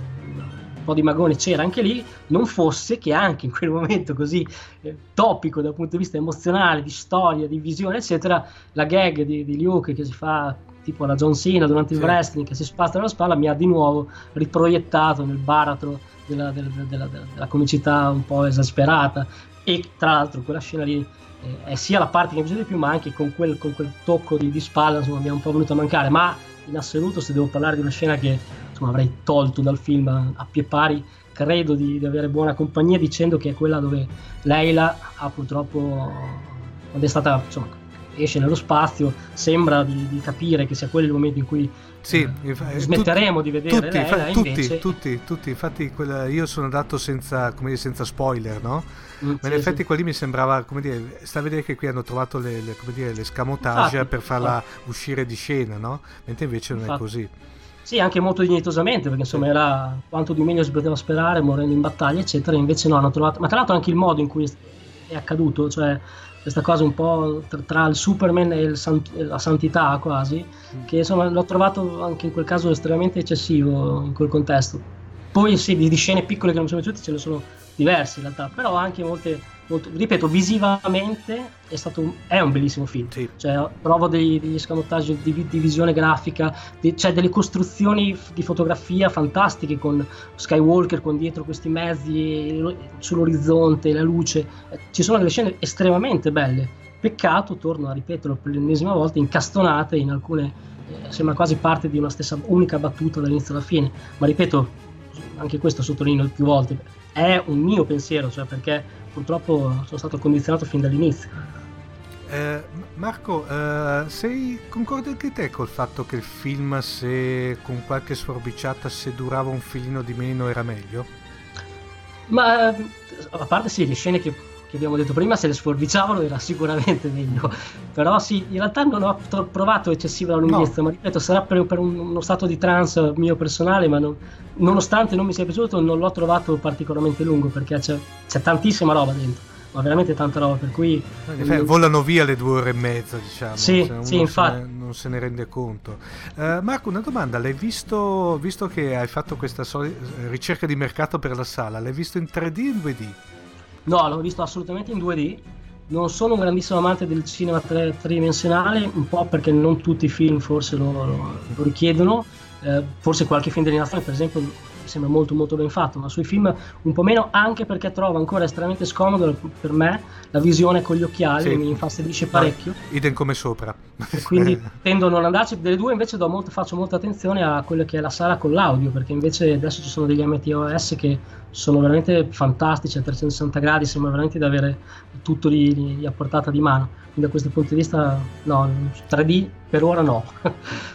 un po' di magone c'era anche lì, non fosse che anche in quel momento così eh, topico dal punto di vista emozionale, di storia, di visione, eccetera, la gag di, di Luke che si fa tipo la John Cena durante il sì. wrestling che si spasta nella spalla mi ha di nuovo riproiettato nel baratro della, della, della, della comicità un po' esasperata e tra l'altro quella scena lì eh, è sia la parte che mi piace di più ma anche con quel, con quel tocco di, di spalla insomma mi è un po' venuto a mancare ma in assoluto se devo parlare di una scena che insomma, avrei tolto dal film a pie pari, credo di, di, avere buona compagnia dicendo che è quella dove Leila ha purtroppo, quando è stata, insomma, esce nello spazio, sembra di, di capire che sia quello il momento in cui sì, eh, smetteremo tutti, di vedere tutti, Leila, tutti, invece... tutti, tutti, infatti quella, io sono andato senza, dire, senza spoiler, no? Mm, Ma sì, in effetti sì. quelli mi sembrava, come dire, sta a vedere che qui hanno trovato le, le, dire, le scamotage infatti, per farla infatti. uscire di scena, no? Mentre invece non è così. Sì, anche molto dignitosamente, perché insomma era quanto di meglio si poteva sperare, morendo in battaglia, eccetera. Invece no, hanno trovato. Ma tra l'altro anche il modo in cui è accaduto, cioè questa cosa un po' tra, il Superman e sant- la santità quasi, mm. che insomma l'ho trovato anche in quel caso estremamente eccessivo in quel contesto. Poi sì, di, di scene piccole che non sono piaciute ce ne sono diverse in realtà, però anche molte molto, ripeto, visivamente è, stato un, è un bellissimo film. Sì. Cioè, provo dei, degli scamottaggi di, di, visione grafica, di, cioè delle costruzioni di fotografia fantastiche con Skywalker con dietro questi mezzi sull'orizzonte, la luce. Ci sono delle scene estremamente belle. Peccato, torno a ripeterlo per l'ennesima volta, incastonate in alcune, eh, sembra quasi parte di una stessa unica battuta dall'inizio alla fine. Ma ripeto, anche questo sottolineo più volte, è un mio pensiero, cioè perché purtroppo sono stato condizionato fin dall'inizio. Eh, Marco, eh, sei concordi anche te col fatto che il film, se con qualche sforbiciata, se durava un filino di meno, era meglio? Ma a parte sì, le scene che che abbiamo detto prima, se le sforbiciavano era sicuramente meglio. Però sì, in realtà non ho provato eccessiva lunghezza, no. ma ripeto, sarà per, per un, uno stato di trance mio personale, ma non, nonostante non mi sia piaciuto, non l'ho trovato particolarmente lungo perché c'è, c'è tantissima roba dentro ma veramente tanta roba per cui eh, volano via le due ore e mezza diciamo sì, sì infatti ne, non se ne rende conto uh, Marco una domanda l'hai visto visto che hai fatto questa so- ricerca di mercato per la sala l'hai visto in 3D o in 2D? No, l'ho visto assolutamente in 2D. Non sono un grandissimo amante del cinema tre, tridimensionale, un po' perché non tutti i film forse lo, lo, lo richiedono. Eh, forse qualche film d'animazione, per esempio, sembra molto molto ben fatto, ma sui film un po' meno anche perché trovo ancora estremamente scomodo per me la visione con gli occhiali, sì. mi infastidisce parecchio. No, idem come sopra. Quindi tendo a non andarci, delle due invece molto, faccio molta attenzione a quella che è la sala con l'audio, perché invece adesso ci sono degli MTOS che sono veramente fantastici a 360 gradi, sembra veramente di avere tutto lì, lì a portata di mano. Quindi da questo punto di vista no, 3D per ora no.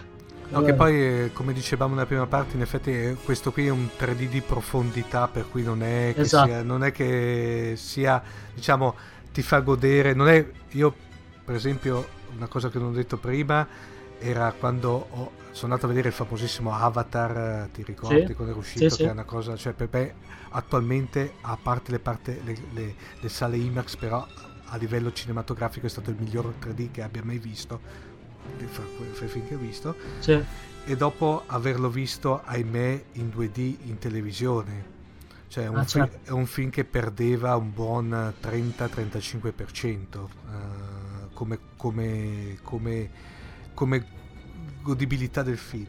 No, che poi, eh, come dicevamo nella prima parte, in effetti eh, questo qui è un 3D di profondità, per cui non è che, esatto. sia, non è che sia, diciamo, ti fa godere. Non è, io, per esempio, una cosa che non ho detto prima, era quando ho, sono andato a vedere il famosissimo Avatar, eh, ti ricordi Sì. quando era uscito? Sì, che sì. è una cosa, cioè per me attualmente, a parte le, parte- le- le- le sale IMAX, però a livello cinematografico è stato il miglior 3D che abbia mai visto, fra, fra i film che ho visto, Sì. e dopo averlo visto, ahimè, in 2D in televisione. Cioè, è un, Ah, fi- certo. è un film che perdeva un buon 30-35% eh, come, come, come, come godibilità del film.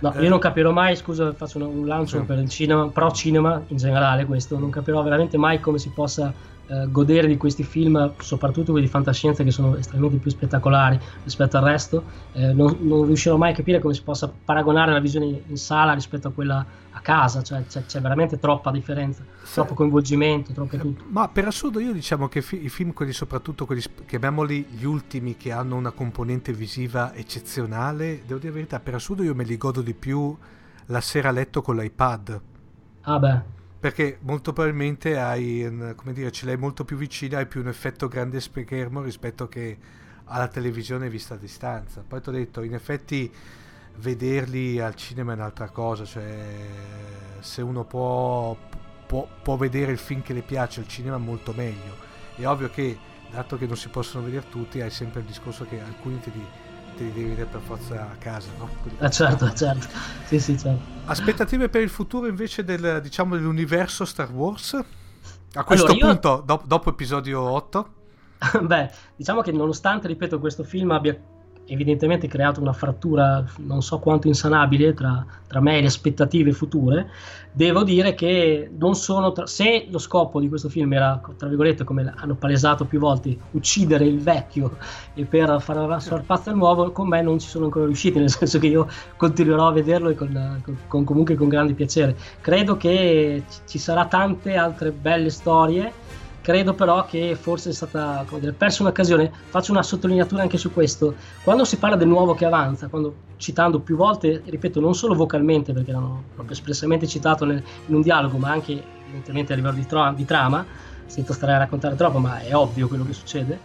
No, Eh. io non capirò mai, scusa, faccio un, un lancio Sì. per il cinema, pro cinema in generale questo, non capirò veramente mai come si possa eh, godere di questi film, soprattutto quelli di fantascienza che sono estremamente più spettacolari rispetto al resto. Eh, non, non riuscirò mai a capire come si possa paragonare la visione in sala rispetto a quella a casa, cioè c'è, c'è veramente troppa differenza, troppo coinvolgimento, troppo tutto. Ma per assurdo io diciamo che fi- i film, quelli soprattutto quelli, chiamiamoli gli ultimi che hanno una componente visiva eccezionale, devo dire la verità, per assurdo io me li godo di più la sera a letto con l'iPad. Ah beh, Perché molto probabilmente hai, come dire, ce l'hai molto più vicina, hai più un effetto grande schermo rispetto che alla televisione vista a distanza. Poi ti ho detto, in effetti vederli al cinema è un'altra cosa, cioè se uno può, può, può vedere il film che le piace al cinema molto meglio. È ovvio che, dato che non si possono vedere tutti, hai sempre il discorso che alcuni te li, te li devi vedere per forza a casa, no? Eh, certo, certo, sì sì certo. Aspettative per il futuro invece del, diciamo, dell'universo Star Wars? A questo Allora, io- punto, dop- dopo episodio 8? Beh, diciamo che nonostante, ripeto, questo film abbia evidentemente creato una frattura non so quanto insanabile tra, tra me e le aspettative future, devo dire che non sono tra- se lo scopo di questo film era, tra virgolette, come hanno palesato più volte, uccidere il vecchio e per far pazzo al nuovo, con me non ci sono ancora riusciti, nel senso che io continuerò a vederlo con, con- comunque con grande piacere. Credo che ci sarà tante altre belle storie Credo però che forse è stata come dire, persa un'occasione. Faccio una sottolineatura anche su questo. Quando si parla del nuovo che avanza, quando citando più volte, ripeto, non solo vocalmente, perché l'hanno proprio espressamente citato nel- in un dialogo, ma anche evidentemente a livello di, tra- di trama, senza stare a raccontare troppo, ma è ovvio quello che succede.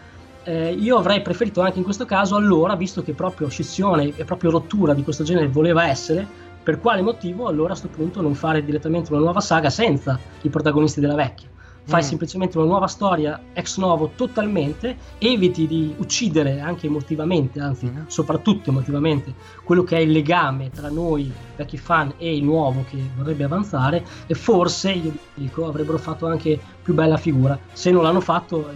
eh, io avrei preferito anche in questo caso, allora, visto che proprio scissione e proprio rottura di questo genere voleva essere, per quale motivo allora a questo punto non fare direttamente una nuova saga senza i protagonisti della vecchia? Fai Mm. semplicemente una nuova storia ex novo totalmente, eviti di uccidere anche emotivamente, anzi Mhm. soprattutto emotivamente, quello che è il legame tra noi, vecchi fan, e il nuovo che vorrebbe avanzare e forse, io dico, avrebbero fatto anche più bella figura. Se non l'hanno fatto è,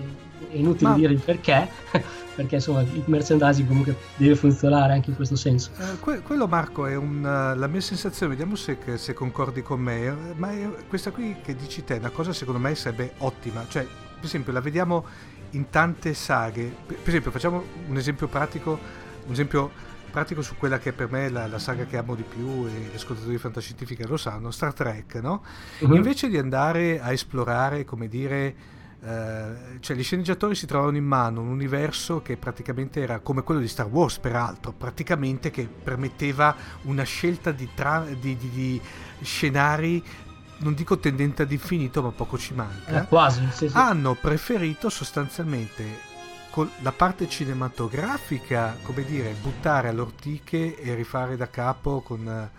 è inutile Ma- dire il perché, perché insomma il merchandising comunque deve funzionare anche in questo senso. Eh, que- quello Marco è un, eh, la mia sensazione, vediamo se, se concordi con me, eh, ma è- questa qui che dici te è una cosa secondo me sarebbe ottima, cioè per esempio la vediamo in tante saghe, per, esempio facciamo un esempio pratico, un esempio pratico su quella che per me è la, la saga che amo di più e gli ascoltatori di fantascientifica lo sanno, Star Trek, no? Mhm. Invece di andare a esplorare, come dire, eh, cioè gli sceneggiatori si trovavano in mano un universo che praticamente era come quello di Star Wars, peraltro, praticamente che permetteva una scelta di, tra- di- di- di scenari, non dico tendente ad infinito, ma poco ci manca Eh, quasi, sì, sì. hanno preferito sostanzialmente con la parte cinematografica, come dire, buttare all'ortiche e rifare da capo con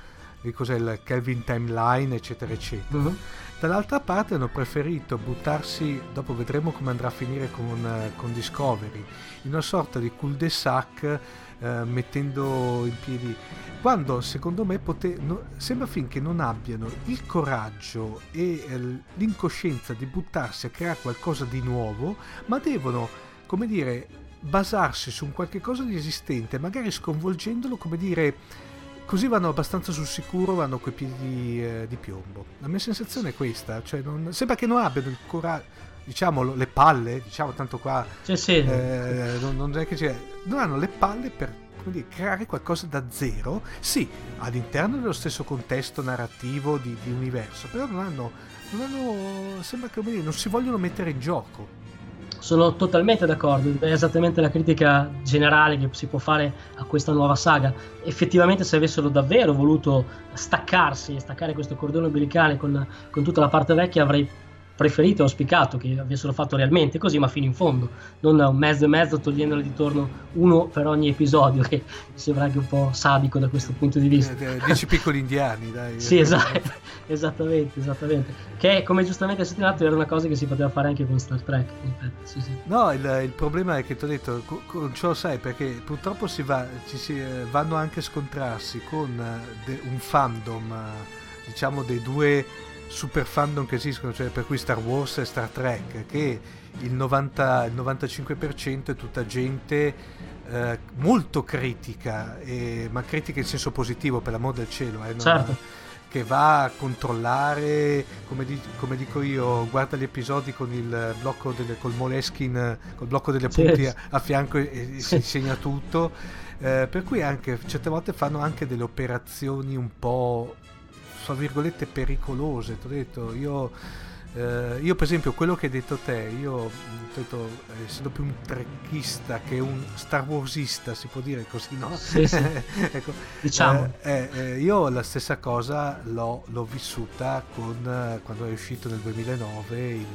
il, cos'è, il Kelvin Timeline, eccetera, eccetera. Mhm. Dall'altra parte hanno preferito buttarsi, dopo vedremo come andrà a finire con, eh, con Discovery, in una sorta di cul-de-sac eh, mettendo in piedi quando secondo me pote- no- sembra finché non abbiano il coraggio e eh, l'incoscienza di buttarsi a creare qualcosa di nuovo, ma devono, come dire, basarsi su un qualche cosa di esistente, magari sconvolgendolo, come dire, così vanno abbastanza sul sicuro, vanno coi piedi eh, di piombo. La mia sensazione è questa, cioè non- sembra che non abbiano il coraggio, diciamo le palle, diciamo tanto qua, Sì, sì. eh, non, non è che c'è, non hanno le palle per dire, creare qualcosa da zero, sì, all'interno dello stesso contesto narrativo di, di universo, però non hanno, non hanno, sembra che dire, non si vogliono mettere in gioco. Sono totalmente d'accordo, è esattamente la critica generale che si può fare a questa nuova saga. Effettivamente se avessero davvero voluto staccarsi e staccare questo cordone umbilicale con, con tutta la parte vecchia avrei preferito e auspicato che avessero fatto realmente così, ma fino in fondo, non un mezzo e mezzo togliendole di torno uno per ogni episodio, che mi sembra anche un po' sadico da questo punto di vista. Eh, dieci piccoli indiani, dai. sì, esatto, esattamente, esattamente. Che come giustamente hai sottolineato era una cosa che si poteva fare anche con Star Trek. Sì, sì. No, il, il, problema è che ti ho detto, con ciò sai, perché purtroppo si va, ci si, eh, vanno anche a scontrarsi con eh, de, un fandom, diciamo, dei due super fandom che esistono, cioè per cui Star Wars e Star Trek, che il, 90, il 95% è tutta gente eh, molto critica, e, ma critica in senso positivo per l'amor del cielo, eh, certo. che va a controllare, come, di, come, dico io, guarda gli episodi con il blocco delle, col Moleskin, col blocco delle punti a, a, fianco e, e si segna tutto. Eh, per cui anche certe volte fanno anche delle operazioni un po' fra virgolette pericolose. Ti ho detto, io, eh, io per esempio quello che hai detto te, io detto, essendo più un trekista che un Star Warsista, si può dire così, no? Sì, sì. ecco, diciamo. Eh, eh, io la stessa cosa l'ho, l'ho vissuta con, quando è uscito nel 2009 il,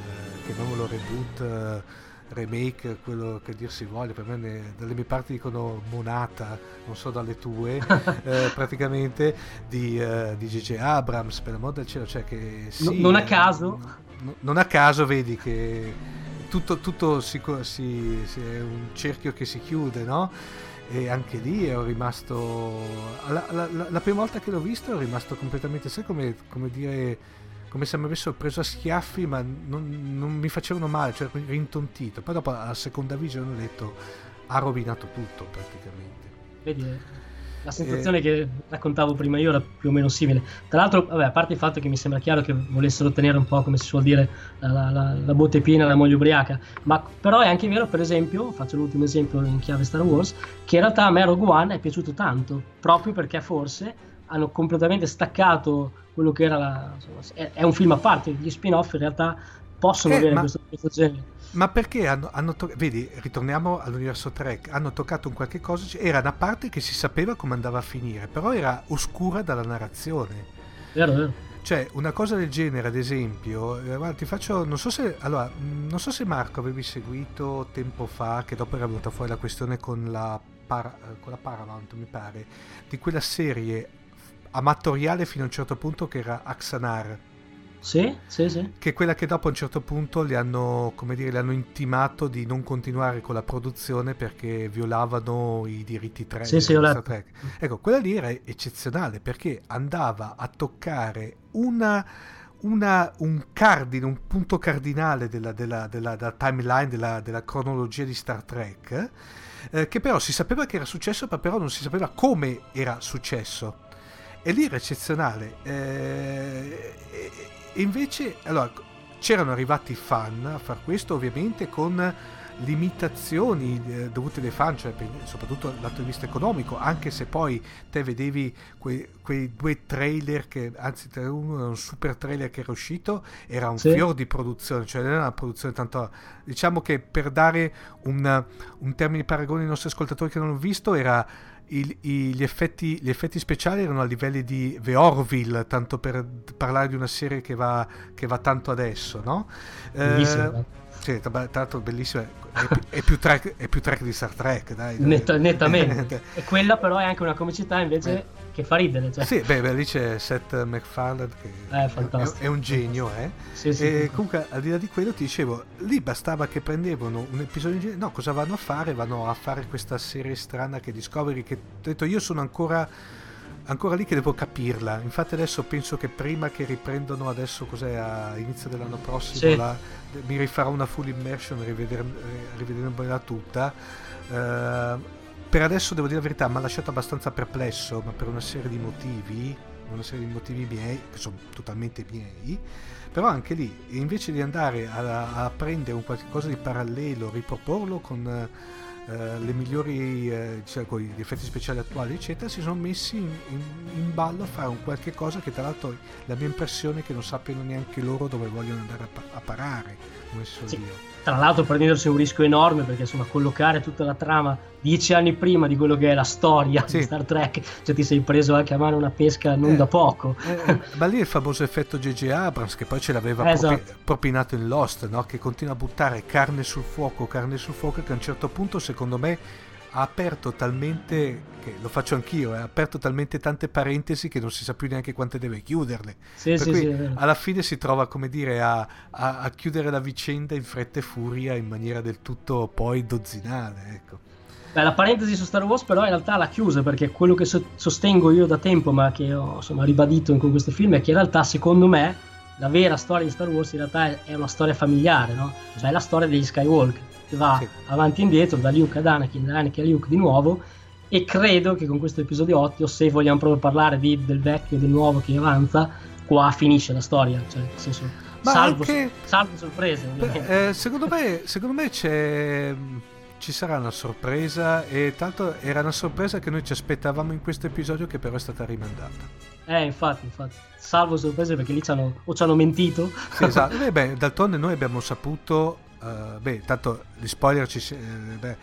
chiamiamolo reboot remake, quello che dir si voglia, per me ne, dalle mie parti dicono monata, non so dalle tue, eh, praticamente di, uh, di G.G. Abrams, per l'amor del cielo, cioè che sì, non a caso. N- non a caso vedi che tutto, tutto si, si, si, è un cerchio che si chiude, no? E anche lì ero rimasto, la, la, la, la prima volta che l'ho visto ero rimasto completamente, sai come, come dire come se mi avessero preso a schiaffi, ma non, non mi facevano male, cioè rintontito. Poi dopo alla seconda visione ho detto ha rovinato tutto praticamente. Vedi, la sensazione eh, che raccontavo prima io era più o meno simile. Tra l'altro, vabbè, a parte il fatto che mi sembra chiaro che volessero tenere un po', come si suol dire, la, la, la botte piena la moglie ubriaca, ma però è anche vero, per esempio, faccio l'ultimo esempio in chiave Star Wars, che in realtà a me Rogue One è piaciuto tanto, proprio perché forse hanno completamente staccato quello che era la, insomma, è, un film a parte, gli spin-off in realtà possono eh, avere ma, questo, questo, genere. Ma perché hanno, hanno to- vedi, ritorniamo all'universo Trek, hanno toccato un qualche cosa, era una parte che si sapeva come andava a finire, però era oscura dalla narrazione. Vero, vero. Cioè, una cosa del genere, ad esempio, eh, guarda, ti faccio, non so se, allora, non so se Marco avevi seguito tempo fa, che dopo era venuta fuori la questione con la, Par- con la Paramount, mi pare, di quella serie amatoriale fino a un certo punto che era Axanar. Sì, sì, sì. Che è quella che dopo a un certo punto le hanno, come dire, le hanno intimato di non continuare con la produzione perché violavano i diritti 3 sì, sì, Trek. Ecco, quella lì era eccezionale perché andava a toccare una, una, un cardine, un punto cardinale della, della, della, della timeline, della, della, cronologia di Star Trek, eh, che però si sapeva che era successo, ma però non si sapeva come era successo e lì era eccezionale. Eh, invece, allora, c'erano arrivati fan a far questo, ovviamente con limitazioni eh, dovute dai fan, cioè soprattutto dal punto di vista economico, anche se poi te vedevi quei, quei due trailer che, anzi uno era un super trailer che era uscito, era un sì. fior di produzione, cioè non era una produzione tanto... Diciamo che per dare un, un termine di paragone ai nostri ascoltatori che non hanno visto era il, i, gli, effetti, gli, effetti, speciali erano a livelli di The Orville, tanto per parlare di una serie che va, che va tanto adesso, no? Eh, sì, tra l'altro bellissima, è, è, più track, è, più track, di Star Trek, dai. dai. Netta, nettamente. e quella però è anche una comicità invece eh. che fa ridere. Cioè. Sì, beh, beh, lì c'è Seth MacFarlane che è, è, è, un genio, eh. Sì, sì, e comunque al di là di quello ti dicevo, lì bastava che prendevano un episodio di... No, cosa vanno a fare? Vanno a fare questa serie strana che Discovery, che ho detto io sono ancora ancora lì che devo capirla. Infatti adesso penso che prima che riprendano adesso cos'è a inizio dell'anno prossimo sì. la, mi rifarò una full immersion rivedendola tutta. Uh, per adesso devo dire la verità, mi ha lasciato abbastanza perplesso, ma per una serie di motivi, una serie di motivi miei, che sono totalmente miei, però anche lì, invece di andare a, a prendere un qualcosa di parallelo, riproporlo con eh, le migliori eh, cioè, con gli effetti speciali attuali eccetera si sono messi in, in, in ballo a fare un qualche cosa che tra l'altro la mia impressione è che non sappiano neanche loro dove vogliono andare a, pa- a parare come si suol Sì. dire Tra l'altro prendendosi un rischio enorme perché insomma collocare tutta la trama dieci anni prima di quello che è la storia Sì. di Star Trek, cioè ti sei preso anche a mano una pesca non Eh. da poco. Eh, ma lì il famoso effetto J.J. Abrams che poi ce l'aveva Esatto. propi- propinato in Lost, no? che continua a buttare carne sul fuoco, carne sul fuoco, che a un certo punto secondo me ha aperto talmente, che lo faccio anch'io, eh, ha aperto talmente tante parentesi che non si sa più neanche quante deve chiuderle. Sì, Per sì, cui sì, alla fine si trova, come dire, a, a- a chiudere la vicenda in fretta e furia in maniera del tutto poi dozzinale, ecco. Beh, la parentesi su Star Wars però in realtà l'ha chiusa perché quello che so- sostengo io da tempo ma che ho insomma, ribadito con questo film è che in realtà secondo me la vera storia di Star Wars in realtà è, è una storia familiare, no? Cioè è la storia degli Skywalker che va Sì. avanti e indietro da Luke ad Anakin, da Anakin a Luke di nuovo e credo che con questo episodio 8 se vogliamo proprio parlare di- del vecchio e del nuovo che avanza qua finisce la storia, cioè nel senso salvo, anche- salvo sorprese eh, secondo me, secondo me c'è, ci sarà una sorpresa e tanto era una sorpresa che noi ci aspettavamo in questo episodio che però è stata rimandata. Eh, infatti, infatti, salvo sorprese perché lì ci hanno, o ci hanno mentito. Sì, esatto. Beh, beh, d'altronde noi abbiamo saputo, eh, beh, tanto gli spoiler ci... eh, beh,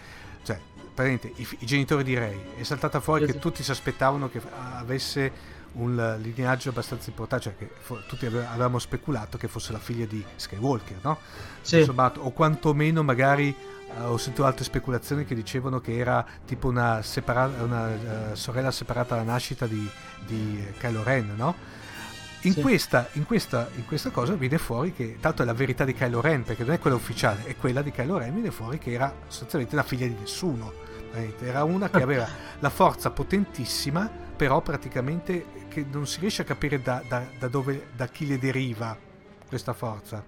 cioè, praticamente i, i genitori di Ray è saltata fuori Sì, che tutti si aspettavano che avesse un lineaggio abbastanza importante, cioè che fo- tutti ave- avevamo speculato che fosse la figlia di Skywalker, no? Sì. Insomma, o quantomeno magari eh, ho sentito altre speculazioni che dicevano che era tipo una, separa- una eh, sorella separata alla nascita di, di Kylo Ren, no? In, Sì. questa, in, questa, in questa cosa viene fuori che, tanto è la verità di Kylo Ren, perché non è quella ufficiale, è quella di Kylo Ren, viene fuori che era sostanzialmente la figlia di nessuno. Era una che aveva la forza potentissima, però praticamente che non si riesce a capire da, da- da dove, da chi le deriva questa forza.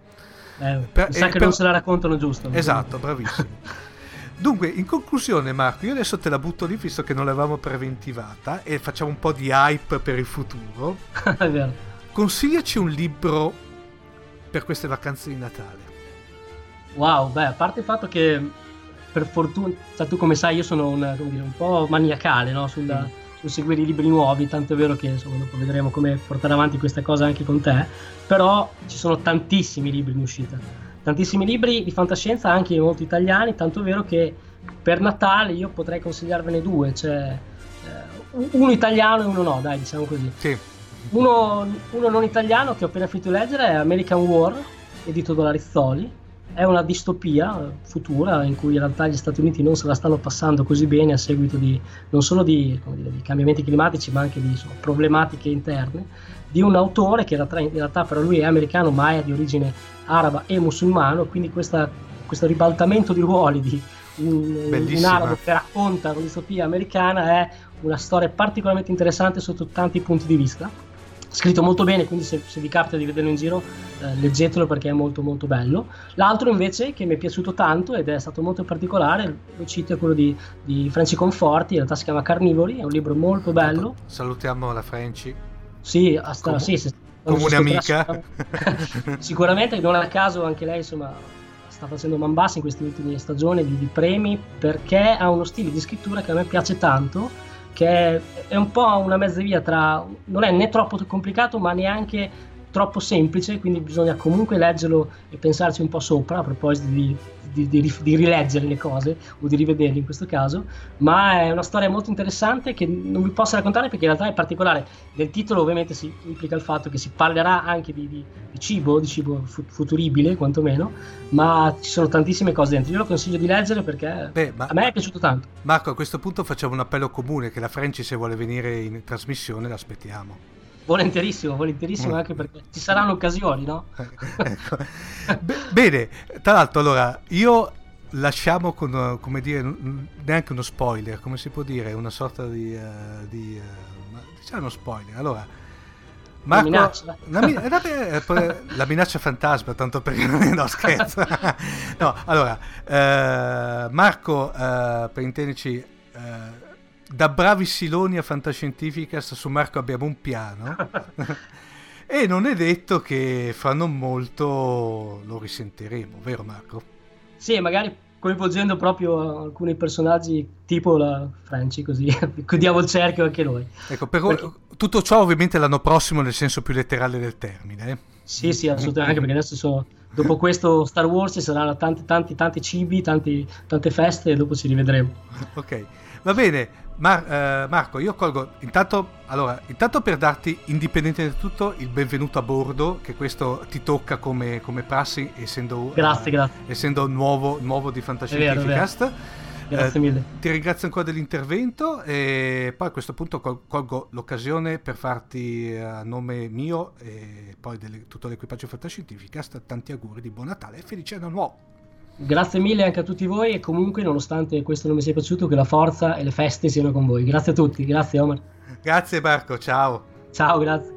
Eh, Per- sa eh, che per- non se la raccontano giusto. Esatto, bravissimo. Dunque, in conclusione, Marco, io adesso te la butto lì visto che non l'avevamo preventivata e facciamo un po' di hype per il futuro. Consigliaci un libro per queste vacanze di Natale. Wow, beh, a parte il fatto che per fortuna, cioè, tu come sai, io sono un, come dire, un po' maniacale no? sul, Mm. sul seguire i libri nuovi, tanto è vero che insomma, dopo vedremo come portare avanti questa cosa anche con te. Però ci sono tantissimi libri in uscita, tantissimi libri di fantascienza, anche molti italiani, tanto è vero che per Natale io potrei consigliarvene due, cioè eh, uno italiano e uno no, dai, diciamo così. Sì, Uno, uno non italiano che ho appena finito di leggere è American War, edito da Rizzoli. È una distopia futura in cui in realtà gli Stati Uniti non se la stanno passando così bene a seguito di non solo di, come dire, di cambiamenti climatici ma anche di insomma, problematiche interne. Di un autore che in realtà, però lui è americano ma è di origine araba e musulmano, quindi questa- questo ribaltamento di ruoli di un, un arabo che racconta una distopia americana è una storia particolarmente interessante sotto tanti punti di vista scritto molto bene quindi se, se vi capita di vederlo in giro eh, leggetelo perché è molto molto bello l'altro invece che mi è piaciuto tanto ed è stato molto particolare lo cito è quello di, di Franci Conforti in realtà si chiama Carnivori è un libro molto bello salutiamo la Franci. sì, hasta, Com- sì, se- come un'amica. sicuramente non a caso anche lei insomma sta facendo man bassa in queste ultime stagioni di, di premi perché ha uno stile di scrittura che a me piace tanto che è, un po' una mezza via tra non è né troppo complicato ma neanche troppo semplice quindi bisogna comunque leggerlo e pensarci un po' sopra a proposito di, di- di di rileggere le cose o di rivederle in questo caso ma è una storia molto interessante che non vi posso raccontare perché in realtà è particolare nel titolo ovviamente si implica il fatto che si parlerà anche di, di- cibo, di cibo fu- futuribile quantomeno, ma ci sono tantissime cose dentro. Io lo consiglio di leggere perché Beh, ma a me è piaciuto tanto. Marco, a questo punto facciamo un appello comune che la Franci se vuole venire in trasmissione l'aspettiamo. Volentierissimo, volentierissimo anche perché ci saranno occasioni, no? Ecco. Be- bene, tra l'altro allora io lasciamo con, come dire, neanche uno spoiler, come si può dire, una sorta di... eh, di ma- diciamo uno spoiler. Allora, Marco, minaccia. la, mi- eh, la minaccia fantasma, tanto per no scherzo. no, allora, eh, Marco, per intenderci, eh, da bravi siloni a fantascientificast su Marco abbiamo un piano. E non è detto che fra non molto lo risentiremo, vero Marco? Sì, magari coinvolgendo proprio alcuni personaggi tipo la Franci, così chiudiamo il cerchio anche noi. Ecco, però perché... tutto ciò ovviamente l'anno prossimo nel senso più letterale del termine. Eh? Sì, sì, assolutamente, anche perché adesso sono, dopo questo Star Wars ci saranno tanti, tanti, tanti cibi, tanti, tante feste e dopo ci rivedremo. Ok, va bene, Mar- eh, Marco, io colgo intanto, allora, intanto per darti, indipendente da tutto, il benvenuto a bordo, che questo ti tocca come, come prassi, essendo, grazie, uh, grazie. essendo nuovo, nuovo di Fantascientificast. Grazie mille. Eh, ti ringrazio ancora dell'intervento e poi a questo punto col- colgo l'occasione per farti eh, a nome mio e poi di tutto l'equipaggio Fantascientificast tanti auguri di buon Natale e felice anno nuovo. Grazie mille anche a tutti voi e comunque nonostante questo non mi sia piaciuto che la forza e le feste siano con voi. Grazie a tutti, grazie Omar. Grazie Marco, ciao. Ciao, grazie.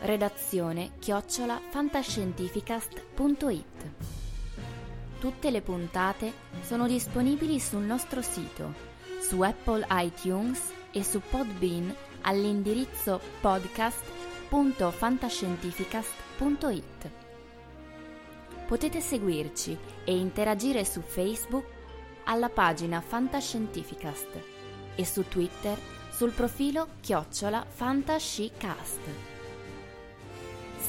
redazione chiocciola. Tutte le puntate sono disponibili sul nostro sito, su Apple iTunes e su Podbean all'indirizzo podcast.fantascientificast.it. Potete seguirci e interagire su Facebook alla pagina Fantascientificast e su Twitter sul profilo chiocciola fantascicast.